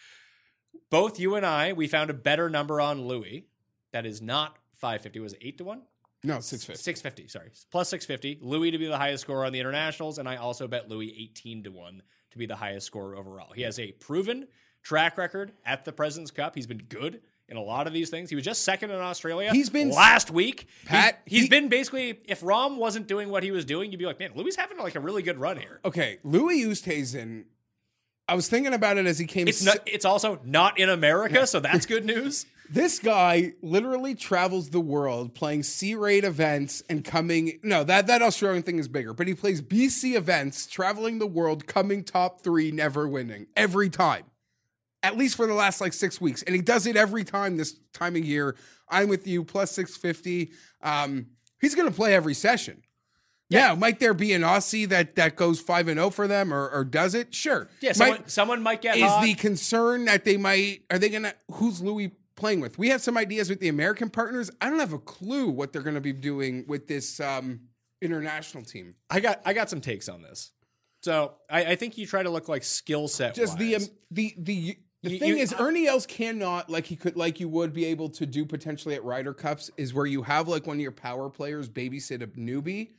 Both you and I, we found a better number on Louis. That is not 550. Was it 8 to 1? No, six fifty. 650, sorry. Plus 650. Louis to be the highest scorer on the internationals. And I also bet Louis 18 to 1 to be the highest scorer overall. He has a proven track record at the President's Cup. He's been good in a lot of these things. He was just second in Australia. He's been- last week. Pat, he's, he's he- been basically, if Rahm wasn't doing what he was doing, you'd be like, man, Louis having like a really good run here. Okay, Louis Oosthuizen. I was thinking about it as he came. It's s- not, it's also not in America, so that's good news. This guy literally travels the world playing C-rate events and coming. No, that that Australian thing is bigger, but he plays BC events, traveling the world, coming top three, never winning every time. At least for the last like six weeks, and he does it every time this time of year. I'm with you, plus six fifty. Um, he's gonna play every session. Yeah. might there be an Aussie that that goes five and zero for them, or, or does it? Sure. Yeah, Might- someone, someone might get is hot. the concern that they might are they gonna who's Louis playing with? We have some ideas with the American partners. I don't have a clue what they're gonna be doing with this um international team. I got I got some takes on this. So I, I think you try to look like skill set. Just the um, the the the You- thing you- is Ernie Els cannot like he could like you would be able to do potentially at Ryder Cups is where you have like one of your power players babysit a newbie.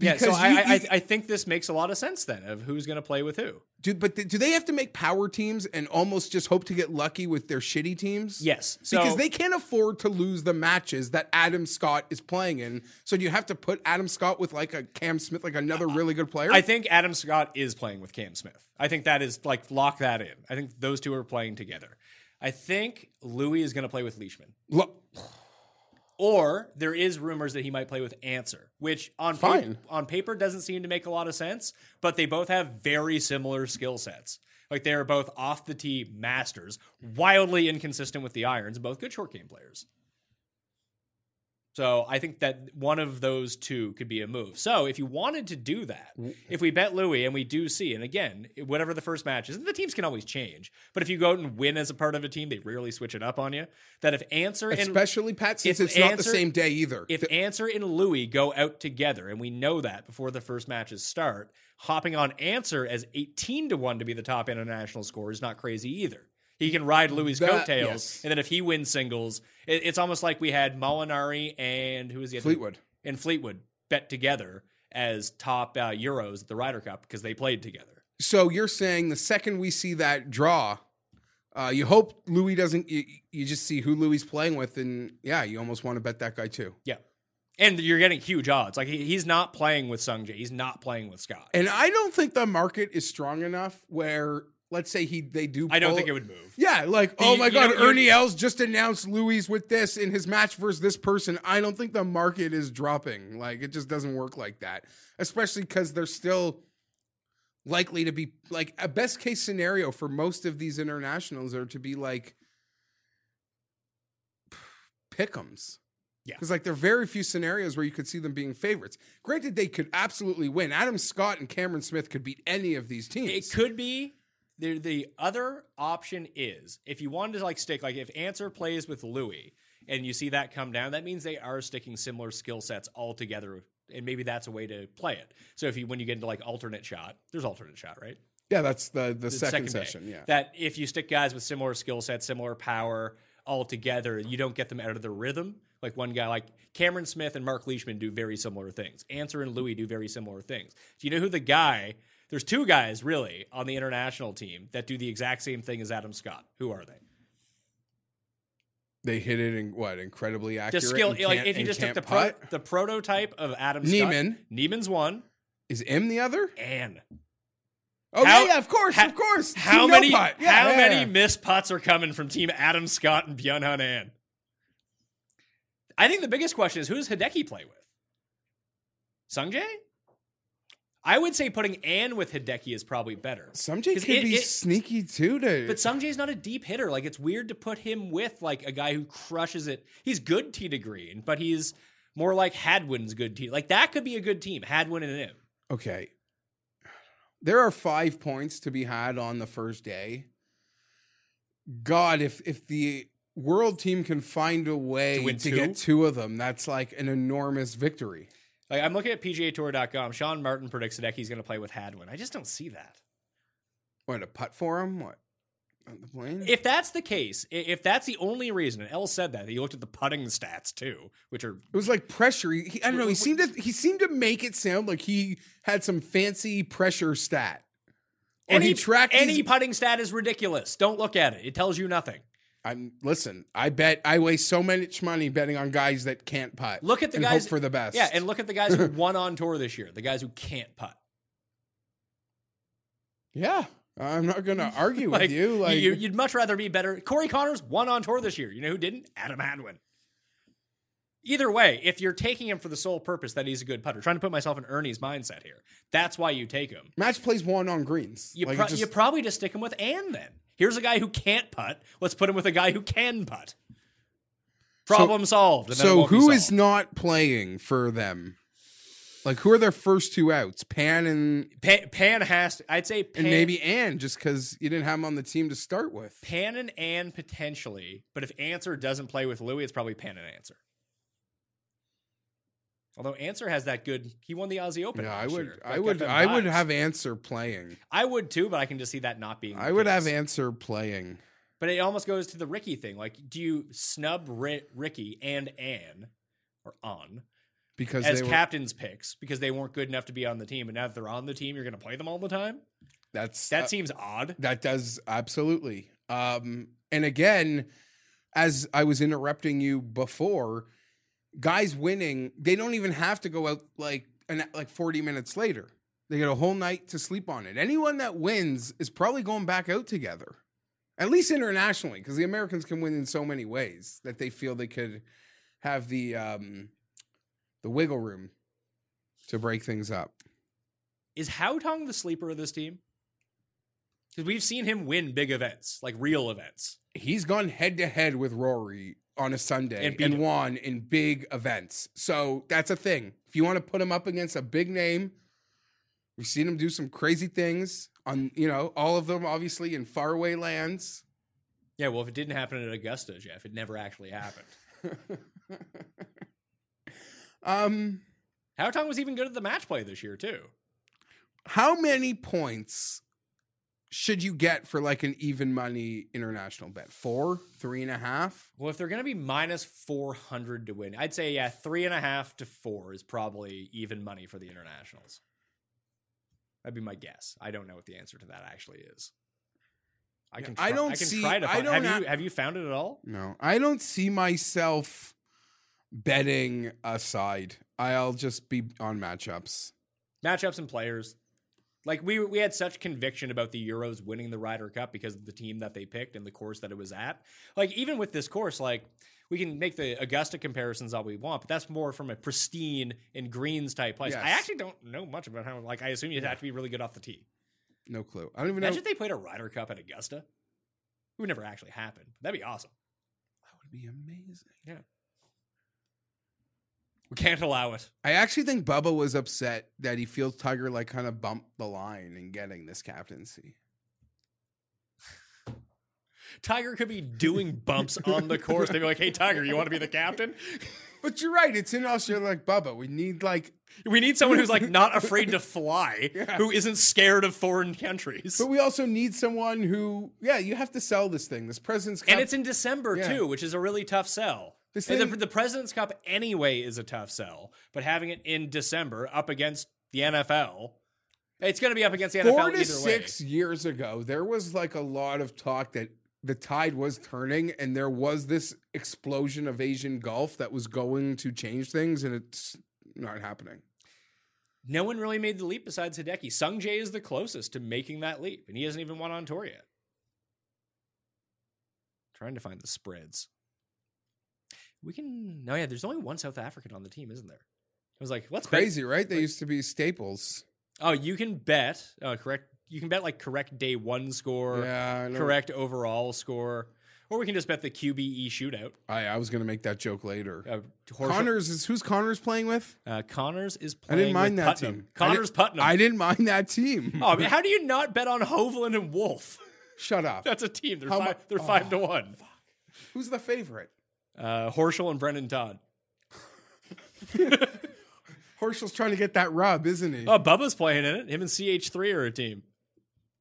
Yeah. So Because I, I, I think this makes a lot of sense then of who's going to play with who. do but do they have to make power teams and almost just hope to get lucky with their shitty teams? Yes. So because they can't afford to lose the matches that Adam Scott is playing in. So do you have to put Adam Scott with like a Cam Smith, like another really good player? I think Adam Scott is playing with Cam Smith. I think that is like lock that in. I think those two are playing together. I think Louis is going to play with Leishman. Lo- Or there is rumors that he might play with Answer, which on Fine. paper, on paper doesn't seem to make a lot of sense, but they both have very similar skill sets. Like they are both off the tee masters, wildly inconsistent with the irons, both good short game players. So I think that one of those two could be a move. So if you wanted to do that, if we bet Louis and we do see, and again, whatever the first match is, and the teams can always change, but if you go out and win as a part of a team, they rarely switch it up on you. That if Answer and especially Pat, since it's not the same day either. if The- Answer and Louis go out together, and we know that before the first matches start, hopping on Answer as 18 to 1 to be the top international score is not crazy either. He can ride Louis' That- coattails, yes. and then if he wins singles, it, it's almost like we had Molinari and who is the other? Fleetwood. And Fleetwood bet together as top uh, Euros at the Ryder Cup because they played together. so you're saying the second we see that draw, uh, you hope Louis doesn't. You, you just see who Louis playing with, and yeah, you almost want to bet that guy too. Yeah. And you're getting huge odds. Like he, he's not playing with Sung Jae. He's not playing with Scott. And I don't think the market is strong enough where, let's say he they do. I don't think it would move. Yeah, like The- oh my god, know, Ernie Els just announced Louis with this in his match versus this person. I don't think the market is dropping. Like it just doesn't work like that, especially because they're still likely to be like a best case scenario for most of these internationals are to be like pick'ems. Yeah. Because like there are very few scenarios where you could see them being favorites. Granted, they could absolutely win. Adam Scott and Cameron Smith could beat any of these teams. It could be. The, the other option is if you wanted to like stick like if Answer plays with Louis and you see that come down, that means they are sticking similar skill sets all together, and maybe that's a way to play it. So if you when you get into like alternate shot, there's alternate shot, right? yeah, that's the the, The second, day. session. Yeah. That if you stick guys with similar skill sets, similar power all together, you don't get them out of the rhythm. Like one guy, like Cameron Smith and Mark Leishman do very similar things. Answer and Louis do very similar things. Do you know who the guy? There's two guys really on the international team that do the exact same thing as Adam Scott. Who are they? They hit it in what incredibly accurate. Just skill. Like if you just took the pro, the prototype of Adam Niemann. Scott, Niemann's one, is M the other? and Oh How- yeah, of course, ha- of course. How Team many? No. Yeah, how yeah, many missed putts are coming from Team Adam Scott and Byeong Hun An? I think the biggest question is who does Hideki play with? Sungjae? I would say putting An with Hideki is probably better. Sungjae could it- be it- sneaky too. To But Sungjae's not a deep hitter. Like it's weird to put him with like a guy who crushes it. He's good T to green, but he's more like Hadwin's good T. Like that could be a good team. Hadwin and him. okay, there are five points to be had on the first day. God, if if the world team can find a way To to, get two of them, that's like an enormous victory. Like I'm looking at PGAtour.com. Sean Martin predicts that he's going to play with Hadwin. I just don't see that. What a putt for him? What on the plane? If that's the case, if that's the only reason, and El said that he looked at the putting stats too, which are It was like pressure. He, I don't know. He seemed to he seemed to make it sound like he had some fancy pressure stat. Or any he tracked any these- putting stat is ridiculous. Don't look at it; it tells you nothing. I'm listen. I bet I waste so much money betting on guys that can't putt. Look at the guys hope for the best. Yeah, and look at the guys who won on tour this year. The guys who can't putt. yeah. I'm not gonna argue with you. Like you, would much rather be better. Corey Conners won on tour this year. You know who didn't? Adam Hadwin. Either way, if you're taking him for the sole purpose that he's a good putter, trying to put myself in Ernie's mindset here, that's why you take him. match plays one on greens. You, Like, pro- just- you probably just stick him with An then. Here's a guy who can't putt. Let's put him with a guy who can putt. Problem solved. and then it so won't be who is not playing for them? Like who are their first two outs? Pan and Pan, Pan has to, I'd say Pan, and maybe An, just because you didn't have him on the team to start with. Pan and An potentially, but if Answer doesn't play with Louis, it's probably Pan and Answer. Although Answer has that good, he won the Aussie Open. Yeah, I would, year. I would, I would have Answer playing. I would too, but I can just see that not being. the I would have. Answer playing. But it almost goes to the Rickie thing. Like, do you snub Ri- Rickie and An or on because as they were, captains picks because they weren't good enough to be on the team, and now that they're on the team, you're going to play them all the time? that's That uh, seems odd. that does absolutely. Um, and again, as I was interrupting you before, guys winning, they don't even have to go out like an, like forty minutes later. They get a whole night to sleep on it. Anyone that wins is probably going back out together, at least internationally, because the Americans can win in so many ways that they feel they could have the um, the wiggle room to break things up. Is Hao Haotong the sleeper of this team? Because we've seen him win big events, like real events. he's gone head to head with Rory on a Sunday And and, won in big events. So that's a thing. If you want to put him up against a big name, we've seen him do some crazy things on, you know, all of them obviously in faraway lands. Yeah, well, if it didn't happen at Augusta, Jeff, it never actually happened. um, Haotong was even good at the match play this year, too. how many points should you get for like an even money international bet? Four, three and a half? Well, if they're going to be minus 400 to win, I'd say, yeah, three and a half to four is probably even money for the internationals. That'd be my guess. I don't know what the answer to that actually is. I can. I don't I can see- Try to I don't have ha- you have you found it at all? No, I don't see myself betting a side. I'll just be on matchups. Matchups and players. Like we we had such conviction about the Euros winning the Ryder Cup because of the team that they picked and the course that it was at. Like even with this course, like we can make the Augusta comparisons all we want, but that's more from a pristine and greens type place. I actually don't know much about how. Like I assume you'd have to be really good off the tee. No clue. I don't even know. Imagine if they played a Ryder Cup at Augusta. It would never actually happen. That'd be awesome. that would be amazing. We can't allow it. I actually think Bubba was upset that he feels Tiger like kind of bumped the line in getting this captaincy. Tiger could be doing bumps on the course. They'd be like, "Hey, Tiger, you want to be the captain?" But you're right. It's in Australia like Bubba. We need like, We need someone who's like not afraid to fly, Yeah. who isn't scared of foreign countries. but we also need someone who, yeah, you have to sell this thing. This President's Cup. And it's in December Yeah. too, which is a really tough sell. This And the, the President's Cup anyway is a tough sell, but having it in December up against the NFL, it's going to be up against the NFL four either to six way. years ago, there was like a lot of talk that the tide was turning and there was this explosion of Asian golf that was going to change things, and it's not happening. No one really made the leap besides Hideki. Sung Jae is the closest to making that leap, and he hasn't even won on tour yet. Trying to find the spreads. We can. No, yeah. There's only one South African on the team, isn't there? I was like, bet- Crazy, right? They used to be staples. Oh, you can bet. Uh, correct. You can bet like correct day one score, Yeah, correct overall score, or we can just bet the QBE shootout. I, I was gonna make that joke later. Uh, Conners is who's Conners playing with? Uh, Conners is I didn't mind that Putnam. team. Conners didn't- Putnam. I didn't mind that team. Oh, I mean, how do you not bet on Hovland and Wolff? Shut up. That's a team. They're How mu- five. They're Oh, five to one. Fuck. Who's the favorite? Uh, Horschel and Brendon Todd. Horschel's trying to get that rub, isn't he? Oh, Bubba's playing in it. Him and CH3 are a team.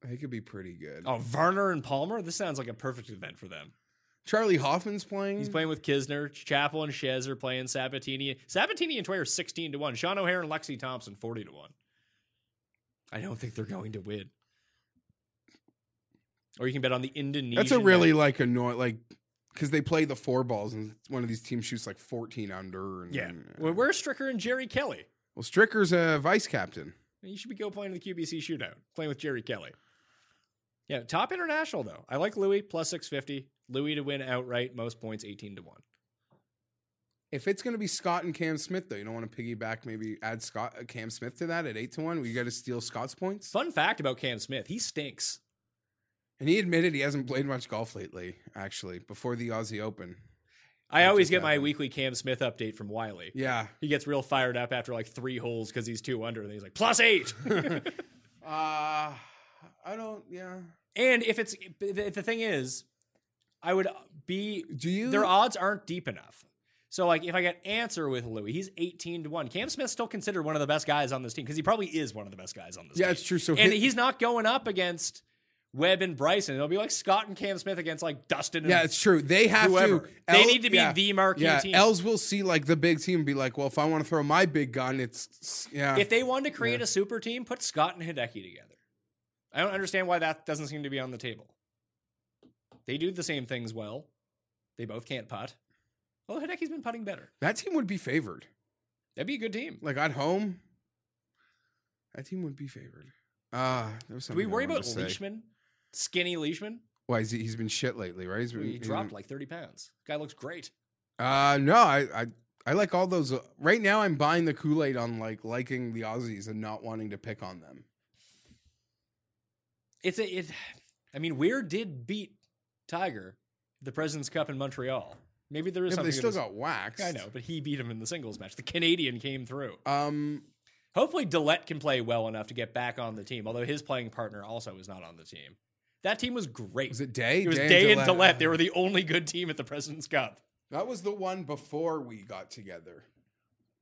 He could be pretty good. Oh, Varner and Palmer. This sounds like a perfect event for them. Charley Hoffman's playing. He's playing with Kisner. Chapel and Shez are playing Sabbatini. Sabbatini and Tway are 16 to 1. Sean O'Hair and Lexi Thompson 40 to 1. I don't think they're going to win. Or you can bet on the Indonesian. That's a really like annoying like because they play the four balls and one of these teams shoots like 14 under. And, Yeah. Well, where's Stricker and Jerry Kelly? well, Stricker's a vice captain. You should be go playing in the QBE shootout, playing with Jerry Kelly. Yeah, top international though. I like Louis plus 650. Louis to win outright, most points 18 to 1. If it's going to be Scott and Cam Smith, though, you don't want to piggyback, maybe add Scott uh, Cam Smith to that at eight to one. We got to steal Scott's points. Fun fact about Cam Smith, he stinks. And he admitted he hasn't played much golf lately. Actually, before the Aussie Open. I always get my happened. weekly Cam Smith update from Wiley. Yeah. He gets real fired up after like three holes because he's two under, and he's like plus eight. Uh I don't. Yeah. and if it's if the thing is, I would be Do you? their odds aren't deep enough. So like if I get answer with Louis, he's eighteen to one. Cam Smith's still considered one of the best guys on this team because he probably is one of the best guys on this yeah, team. it's true. So and his- he's not going up against Webb and Bryson. It'll be like Scott and Cam Smith against like Dustin. And Yeah, it's true. They have Whoever. to. They need to be the marquee yeah, team. Els will see like the big team and be like, well, if I want to throw my big gun, it's yeah. if they wanted to create a super team, put Scott and Hideki together. I don't understand why that doesn't seem to be on the table. They do the same things well. They both can't putt. Well, Hideki's been putting better. that team would be favored. That'd be a good team. Like at home, that team would be favored. Ah, there was Do we worry about. Leishman? Skinny Leishman? Why is he, he's been shit lately, right? He's been He dropped been- like 30 pounds. Guy looks great. Uh no, I I I like all those. Uh, right now, I'm buying the Kool Aid on like liking the Aussies and not wanting to pick on them. It's a it I mean, Weir did beat Tiger the President's Cup in Montreal. Maybe there is Yeah, but they something still got waxed. I know, but he beat him in the singles match. The Canadian came through. Um, Hopefully, Dillette can play well enough to get back on the team. Although his playing partner also is not on the team. That team was great. was it Day? It was Day, and Dillette. They oh. were the only good team at the President's Cup. That was the one before we got together.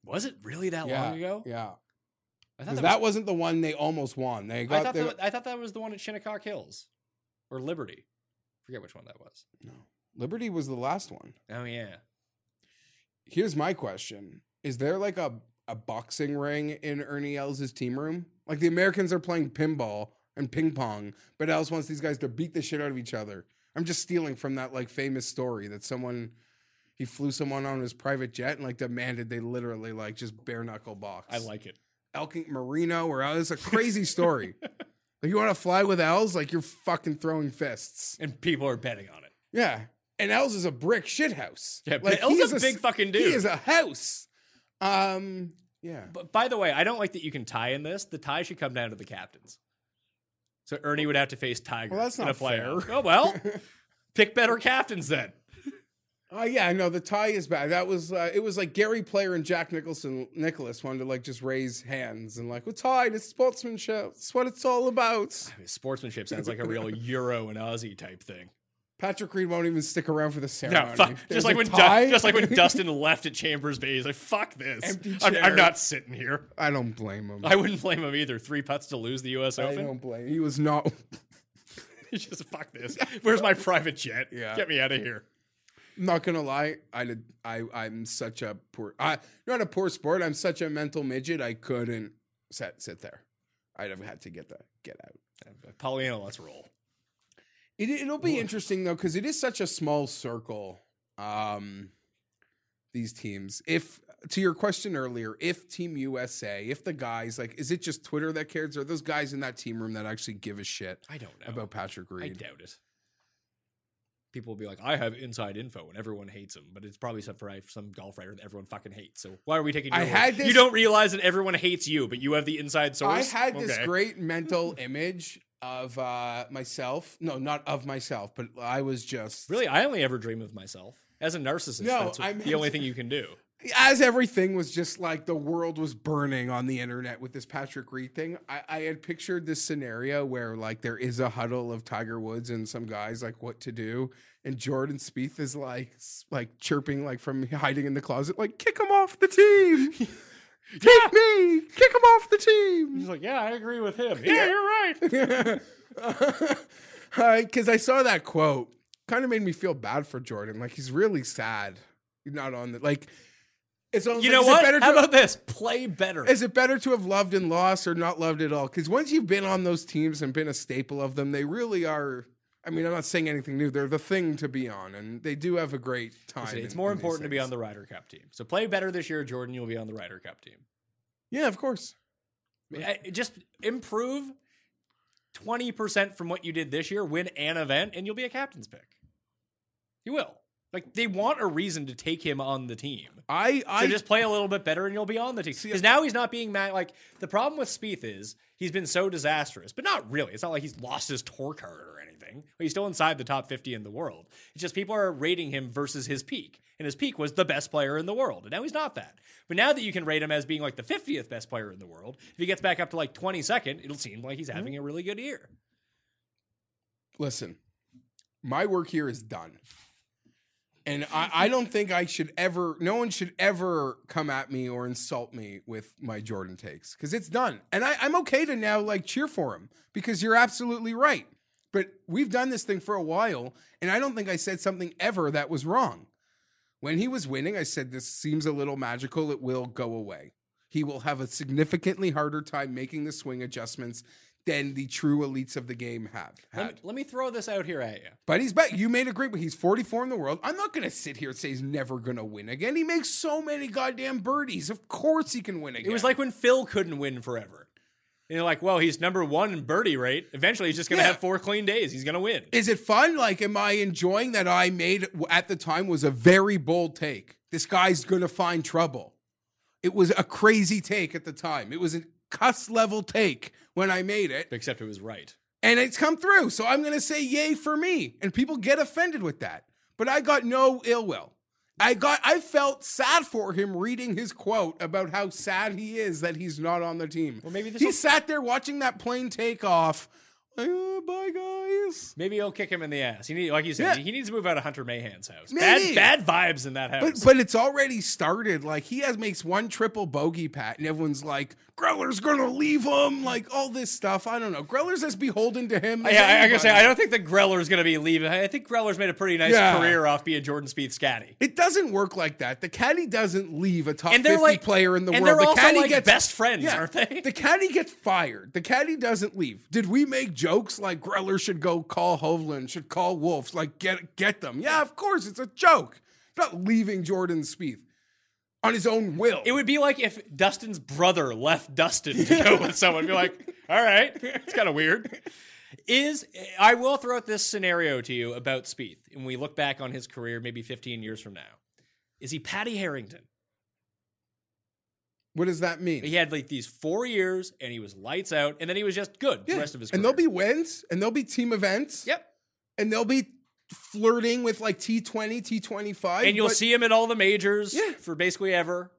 Was it really that yeah, long ago? Yeah, I because thought that, that, was, wasn't the one they almost won. They I got thought they, that, I thought that was the one at Shinnecock Hills or Liberty. Forget which one that was. no. Liberty was the last one. Oh yeah. Here's my question: Is there like a a boxing ring in Ernie Els' team room? Like the Americans are playing pinball and ping pong, but Els wants these guys to beat the shit out of each other. I'm just stealing from that like famous story that someone he flew someone on his private jet and like demanded they literally like just bare knuckle box. I like it. Elking Marino or it's a crazy story. like you want to fly with Els, like you're fucking throwing fists. And people are betting on it. Yeah. And Els is a brick shit house. Yeah, like but Els a big fucking dude. He is a house. Um yeah. But by the way, I don't like that you can tie in this. The tie should come down to the captains. So Ernie would have to face Tiger. Well, that's in not fair. Oh well, pick better captains then. Oh yeah, no, the tie is bad. That was uh, it was like Gary Player and Jack Nicholson Nicklaus wanted to like just raise hands and like we're tied. It's sportsmanship. It's what it's all about. I mean, sportsmanship sounds like a real Euro and Aussie type thing. Patrick Reed won't even stick around for the No, ceremony. fuck. There's Just like when. Du- just like when Dustin left at Chambers Bay, he's like, "Fuck this! I'm. I'm not sitting here." I don't blame him. I wouldn't blame him either. Three putts to lose the U.S. I Open. don't blame. He was not. He's just fuck this. Where's my private jet? Yeah. get me out of here. I'm not gonna lie. I did. I I'm such a poor. I not a poor sport. I'm such a mental midget. I couldn't sit sit there. I'd have had to get the get out. Pollyanna, let's roll. It, it'll be interesting though because it is such a small circle. Um, these teams. If to your question earlier, if Team USA, if the guys like, is it just Twitter that cares, or those guys in that team room that actually give a shit I don't know about Patrick Reed. I doubt it. people will be like, I have inside info, and everyone hates him, but it's probably some for some golf writer that everyone fucking hates. So why are we taking? I your had this- You don't realize that everyone hates you, but you have the inside source. I had this great mental image of uh, myself. No, not of myself, but I was just Really, I only ever dream of myself as a narcissist. No, that's I the only thing you can do. as everything was just like the world was burning on the internet with this Patrick Reed thing, I, I had pictured this scenario where like there is a huddle of Tiger Woods and some guys like what to do, and Jordan Spieth is like like chirping like from hiding in the closet, like kick him off the team, take me, kick him off the team. He's like, yeah, I agree with him. Yeah, you're right. Uh, because I saw that quote, kind of made me feel bad for Jordan. Like he's really sad. He's not on the like. It's almost You like, know it what? better How to- about this? Play better. Is it better to have loved and lost or not loved at all? Because once you've been on those teams and been a staple of them, they really are. I mean, I'm not saying anything new. They're the thing to be on, and they do have a great time. It's in- more in important to be on the Ryder Cup team. So play better this year, Jordan. You'll be on the Ryder Cup team. Yeah, of course. I- Just improve twenty percent from what you did this year. Win an event, and you'll be a captain's pick. You will. Like they want a reason to take him on the team. I So just play a little bit better and you'll be on the team. Because now he's not being mad. Like the problem with Spieth is he's been so disastrous, but not really. It's not like he's lost his tour card or anything. He's still inside the top 50 in the world. It's just people are rating him versus his peak. And his peak was the best player in the world. And now he's not that. But now that you can rate him as being like the 50th best player in the world, if he gets back up to like 22nd, it'll seem like he's mm-hmm. having a really good year. listen. My work here is done. And I, I don't think I should ever, no one should ever come at me or insult me with my Jordan takes because it's done. And I, I'm okay to now like cheer for him because you're absolutely right. But we've done this thing for a while, and I don't think I said something ever that was wrong. When he was winning, I said, This seems a little magical. It will go away. He will have a significantly harder time making the swing adjustments than the true elites of the game have Let me, let me throw this out here at you. But he's back. You made a great. He's 44 in the world. I'm not going to sit here and say he's never going to win again. He makes so many goddamn birdies. Of course he can win again. It was like when Phil couldn't win forever. And you're like, well, he's number one in birdie rate. Eventually, he's just going to Yeah. have four clean days. He's going to win. Is it fun? Like, am I enjoying that I made at the time was a very bold take? This guy's going to find trouble. It was a crazy take at the time. It was a cuss level take when I made it. Except it was right. and it's come through. So I'm going to say yay for me. And people get offended with that. But I got no ill will. I got I felt sad for him reading his quote about how sad he is that he's not on the team. Well, maybe he will- sat there watching that plane take off. "Oh, bye guys. Maybe he'll kick him in the ass. He need, like you said, Yeah. he needs to move out of Hunter Mahan's house. Maybe. Bad, bad vibes in that house. But but it's already started. Like he has makes one triple bogey pat, and everyone's like, Greller's gonna leave him, like all this stuff. I don't know. Greller's as beholden to him. yeah, I, I gotta say. I don't think that Greller's going to be leaving. I think Greller's made a pretty nice Yeah. career off being Jordan Spieth's caddy. It doesn't work like that. The caddy doesn't leave a top And they're 50 like- player in the and world. they're the also caddy like gets best friends, aren't they? The caddy gets fired. The caddy doesn't leave. Did we make jokes like Greller should go call Hovland, should call Wolves, like get get them? Yeah, of course, it's a joke. He's not leaving Jordan Spieth on his own will. It would be like if Dustin's brother left Dustin to go with someone. Be like, all right, it's kind of weird. Is I will throw out this scenario to you about Spieth, and we look back on his career maybe 15 years from now. Is he Patty Harrington? What does that mean? He had like these four years, and he was lights out, and then he was just good the rest of his career. and there'll be wins, and there'll be team events. yep, And they'll be flirting with like T20, T25. and you'll but- see him at all the majors Yeah. for basically ever.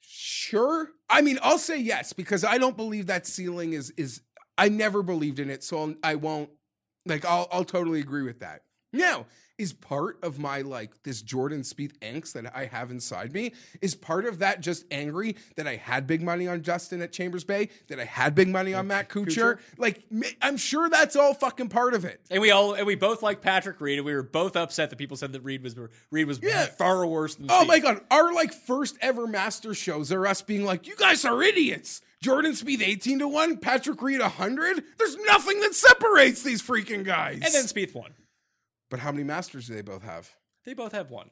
Sure. I mean, I'll say yes because I don't believe that ceiling is is. I never believed in it, so I'll, I won't. Like, I'll I'll totally agree with that. Now, is part of my like this Jordan Spieth angst that I have inside me is part of that just angry that I had big money on Justin at Chambers Bay, that I had big money on Matt Kuchar. Like, I'm sure that's all fucking part of it. And we all and we both like Patrick Reed, and we were both upset that people said that Reed was Reed was Yeah. far worse than. Oh my god, our like first ever master shows are us being like, you guys are idiots. Jordan Spieth 18 to 1, Patrick Reed 100. There's nothing that separates these freaking guys. And then Spieth won. But how many masters do they both have? They both have one.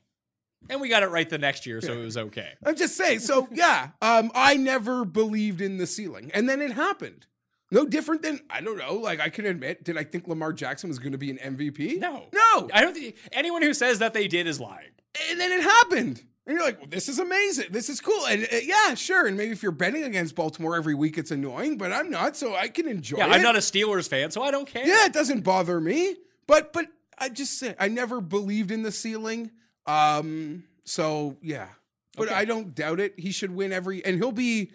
And we got it right the next year, so it was okay. I'm just saying. So yeah, um, I never believed in the ceiling, and then it happened. No different than I don't know. Like I can admit, did I think Lamar Jackson was going to be an MVP? No. no. I don't think anyone who says that they did is lying. and then it happened. And you're like, well, this is amazing. This is cool. And uh, yeah, sure. And maybe if you're betting against Baltimore every week, it's annoying, but I'm not, so I can enjoy Yeah, it. I'm not a Steelers fan, so I don't care. yeah, it doesn't bother me. But but I just say I never believed in the ceiling. Um, so yeah. But Okay. I don't doubt it. He should win every and he'll be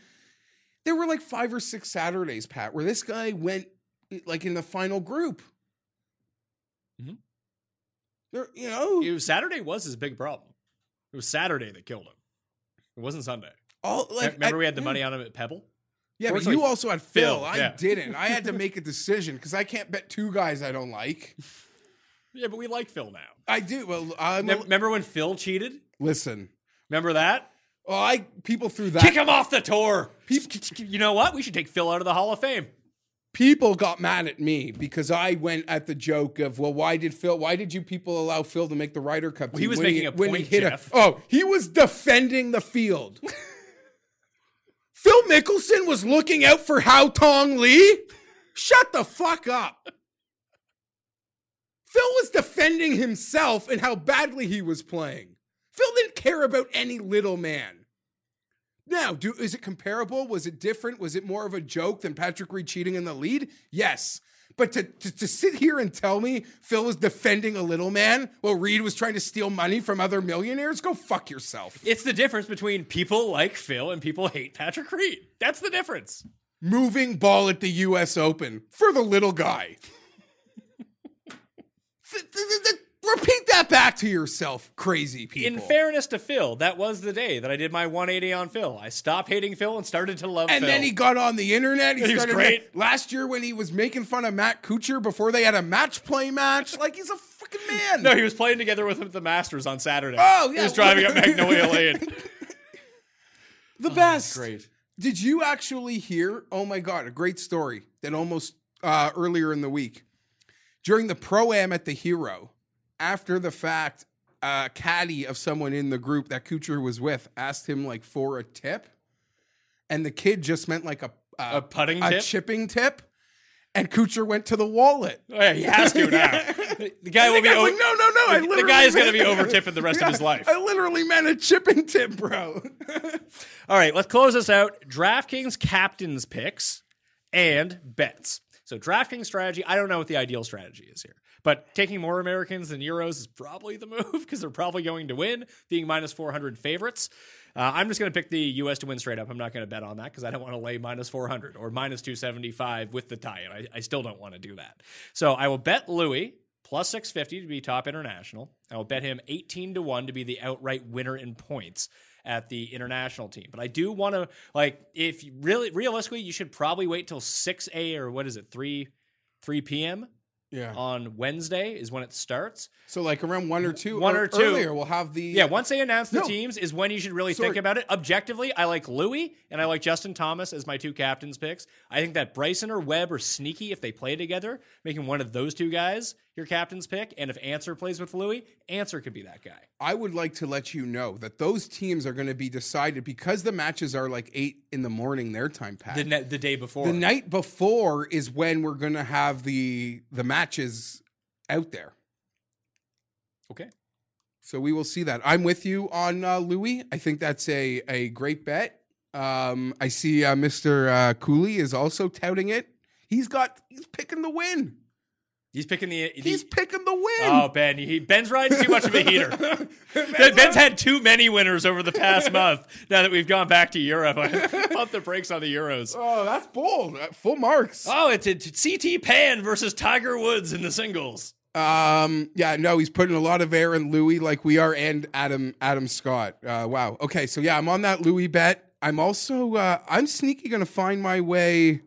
there were like five or six Saturdays, Pat, where this guy went like in the final group. Mhm. There, you know, It was Saturday was his big problem. It was Saturday that killed him. It wasn't Sunday. all like Remember I- we had the yeah. money on him at Pebble? Yeah, but you also had Phil. Phil, I yeah. didn't. I had to make a decision because I can't bet two guys I don't like. Yeah, but we like Phil now. I do. Well, I'm Mem- Remember when Phil cheated? listen. Remember that? Oh, I people through that. Kick him off the tour. You know what? We should take Phil out of the Hall of Fame. people got mad at me because I went at the joke of, well, why did Phil? Why did you people allow Phil to make the Ryder Cup? he team was when making a when point, hit Jeff. A, oh, he was defending the field. Phil Mickelson was looking out for Hao Tong Li. Shut the fuck up. Phil was defending himself and how badly he was playing. Phil didn't care about any little man. Now, do is it comparable? Was it different? Was it more of a joke than Patrick Reed cheating in the lead? Yes. But to, to, to sit here and tell me Phil was defending a little man while Reed was trying to steal money from other millionaires, go fuck yourself. It's the difference between people like Phil and people hate Patrick Reed. That's the difference. Moving ball at the US Open for the little guy. Th- th- th- th- Repeat that back to yourself, crazy people. In fairness to Phil, that was the day that I did my 180 on Phil. I stopped hating Phil and started to love him. And Phil. then he got on the internet. He, He was started great. last year when he was making fun of Matt Kuchar before they had a match play match. Like he's a fucking man. no, he was playing together with him at the Masters on Saturday. Oh, yeah, He was driving up Magnolia Lane. the best. Great. Did you actually hear? Oh my god, a great story that almost uh, earlier in the week during the pro am at the Hero. After the fact, a caddy of someone in the group that Kuchar was with asked him like for a tip, and the kid just meant like a A putting a tip? chipping tip, and Kuchar went to the wallet. Oh, yeah, he has to now. The the guy will The be over. like, no, no, no. I the, the guy is going to be over tipping the rest of his life. I literally meant a chipping tip, bro. All right, let's close this out. DraftKings captains picks and bets. So drafting strategy, I don't know what the ideal strategy is here. But taking more Americans than Euros is probably the move because they're probably going to win, being minus 400 favorites. Uh, I'm just going to pick the U.S. to win straight up. I'm not going to bet on that because I don't want to lay minus 400 or minus 275 with the tie. And I, I still don't want to do that. So I will bet Louis plus 650 to be top international. I will bet him 18 to 1 to be the outright winner in points at the international team. But I do want to like if you really realistically you should probably wait till 6 a or what is it 3 3 p.m. yeah. on Wednesday is when it starts. So like around one or two, One or two. earlier, we'll have the Yeah, once they announce the No. teams is when you should really Sorry. think about it. Objectively, I like Louis and I like Justin Thomas as my two captains picks. I think that Bryson or Webb are sneaky if they play together, making one of those two guys your captain's pick. And if Answer plays with Louis, Answer could be that guy. I would like to let you know that those teams are going to be decided because the matches are like eight in the morning their time, Pat. The, ne- the day before. The night before is when we're going to have the the matches out there. okay. So we will see that. I'm with you on uh, Louis. I think that's a a great bet. Um, I see uh, Mr. Uh, Cooley is also touting it. He's got he's picking the win. He's picking the. He's picking the win. Oh, Ben, he, Ben's riding too much of a heater. Ben- Ben's had too many winners over the past month. Now that we've gone back to Europe, I pump the brakes on the Euros. Oh, that's bold. Uh, Full marks. Oh, it's, it's CT Pan versus Tiger Woods in the singles. Um, yeah, no, he's putting a lot of air in Louis like we are, and Adam Adam Scott. Uh, wow. Okay, so yeah, I'm on that Louis bet. I'm also uh, I'm sneaky gonna find my way.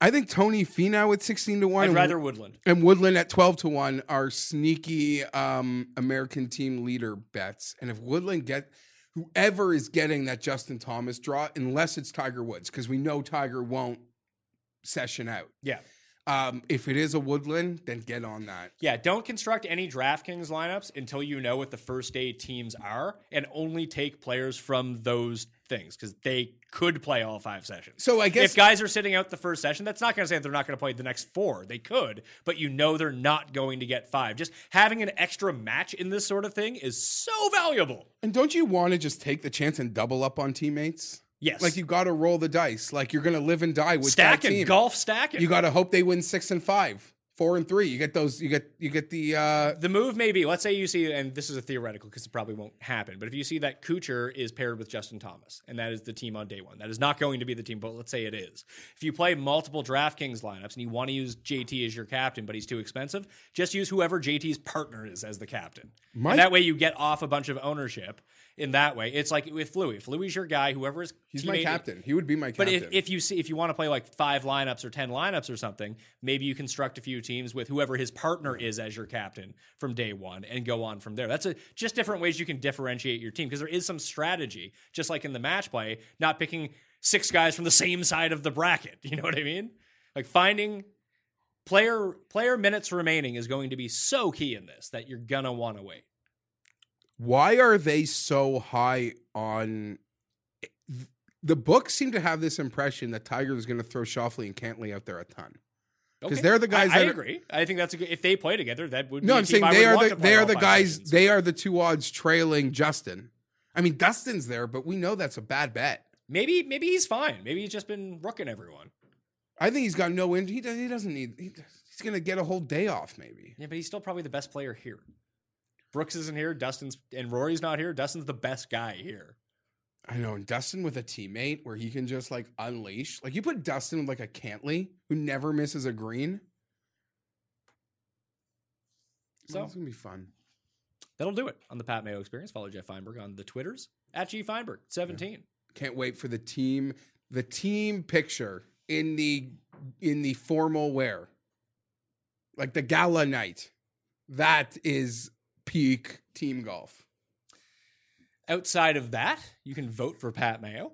I think Tony Finau at 16 to 1 I'd and, rather Woodland. and Woodland at 12 to 1 are sneaky um, American team leader bets. And if Woodland get whoever is getting that Justin Thomas draw, unless it's Tiger Woods, because we know Tiger won't session out. Yeah. Um, if it is a woodland, then get on that. Yeah, don't construct any DraftKings lineups until you know what the first day teams are, and only take players from those things because they could play all five sessions. So I guess if guys are sitting out the first session, that's not going to say they're not going to play the next four. They could, but you know they're not going to get five. Just having an extra match in this sort of thing is so valuable. And don't you want to just take the chance and double up on teammates? Yes, Like you got to roll the dice. Like you're going to live and die with that stacking team. golf stacking. You got to hope they win six and five, four and three. You get those. You get you get the. uh the move Maybe let's say you see and this is a theoretical because it probably won't happen but if you see that Kuchar is paired with Justin Thomas and that is the team on day one that is not going to be the team but let's say it is if you play multiple DraftKings lineups and you want to use JT as your captain but he's too expensive just use whoever JT's partner is as the captain My- and that way you get off a bunch of ownership in that way it's like with Louis if Louis your guy whoever is He's my captain. He would be my but captain. if, if you see if you want to play like five lineups or ten lineups or something, maybe you construct a few teams with whoever his partner is as your captain from day one and go on from there. That's a, just different ways you can differentiate your team because there is some strategy, just like in the match play, not picking six guys from the same side of the bracket. You know what I mean? Like finding player player minutes remaining is going to be so key in this that you're gonna want to wait. Why are they so high on? The books seem to have this impression that Tiger is going to throw Schauffele and Cantlay out there a ton. 'Cause they're the guys I, I that are- agree. I think that's a good. If they play together, that would. No, I'm saying they are the they are the guys. sessions. They are the two odds trailing Justin. I mean, Dustin's there, but we know that's a bad bet. Maybe maybe he's fine. Maybe he's just been rooking everyone. I think he's got no in. He, does, he doesn't need. He, he's going to get a whole day off, maybe. Yeah, but he's still probably the best player here. Brooks isn't here. Dustin's and Rory's not here. Dustin's the best guy here. I know, and Dustin with a teammate where he can just like unleash. Like you put Dustin with like a Cantlay who never misses a green. So- it's gonna be fun. That'll do it on the Pat Mayo Experience. Follow Geoff Fienberg on the Twitters at G Feinberg seventeen. Can't wait for the team, the team picture in the in the formal wear, like the gala night. That is peak team golf. Outside of that, you can vote for Pat Mayo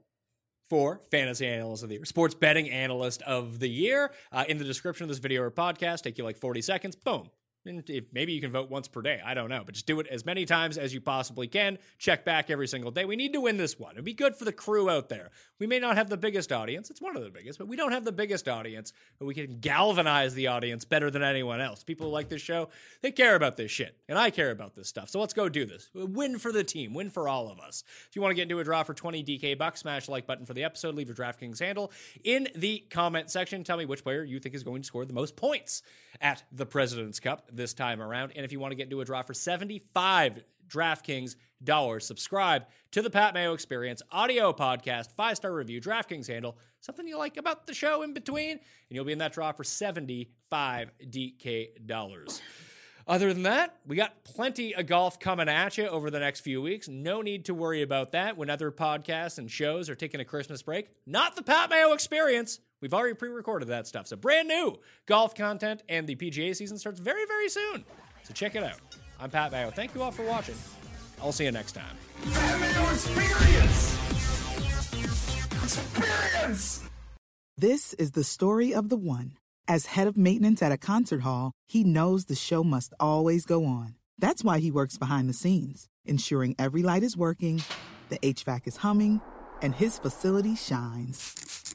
for Fantasy Analyst of the Year, Sports Betting Analyst of the Year. Uh, in the description of this video or podcast, take you like 40 seconds. Boom. If, maybe you can vote once per day. I don't know. But just do it as many times as you possibly can. Check back every single day. We need to win this one. It'd be good for the crew out there. We may not have the biggest audience. It's one of the biggest, but we don't have the biggest audience. But we can galvanize the audience better than anyone else. People who like this show, they care about this shit. And I care about this stuff. So let's go do this. Win for the team. Win for all of us. If you want to get into a draw for 20 DK bucks, smash like button for the episode. Leave your DraftKings handle in the comment section. Tell me which player you think is going to score the most points at the President's Cup this time around. And if you want to get into a draw for 75 DraftKings dollars, subscribe to the Pat Mayo Experience audio podcast, five star review, DraftKings handle, something you like about the show in between, and you'll be in that draw for 75 DK dollars. Other than that, we got plenty of golf coming at you over the next few weeks. No need to worry about that when other podcasts and shows are taking a Christmas break. Not the Pat Mayo experience. We've already pre recorded that stuff. So, brand new golf content, and the PGA season starts very, very soon. So, check it out. I'm Pat Mayo. Thank you all for watching. I'll see you next time. Mayo Experience. Experience. This is the story of the one. As head of maintenance at a concert hall, he knows the show must always go on. That's why he works behind the scenes, ensuring every light is working, the HVAC is humming, and his facility shines.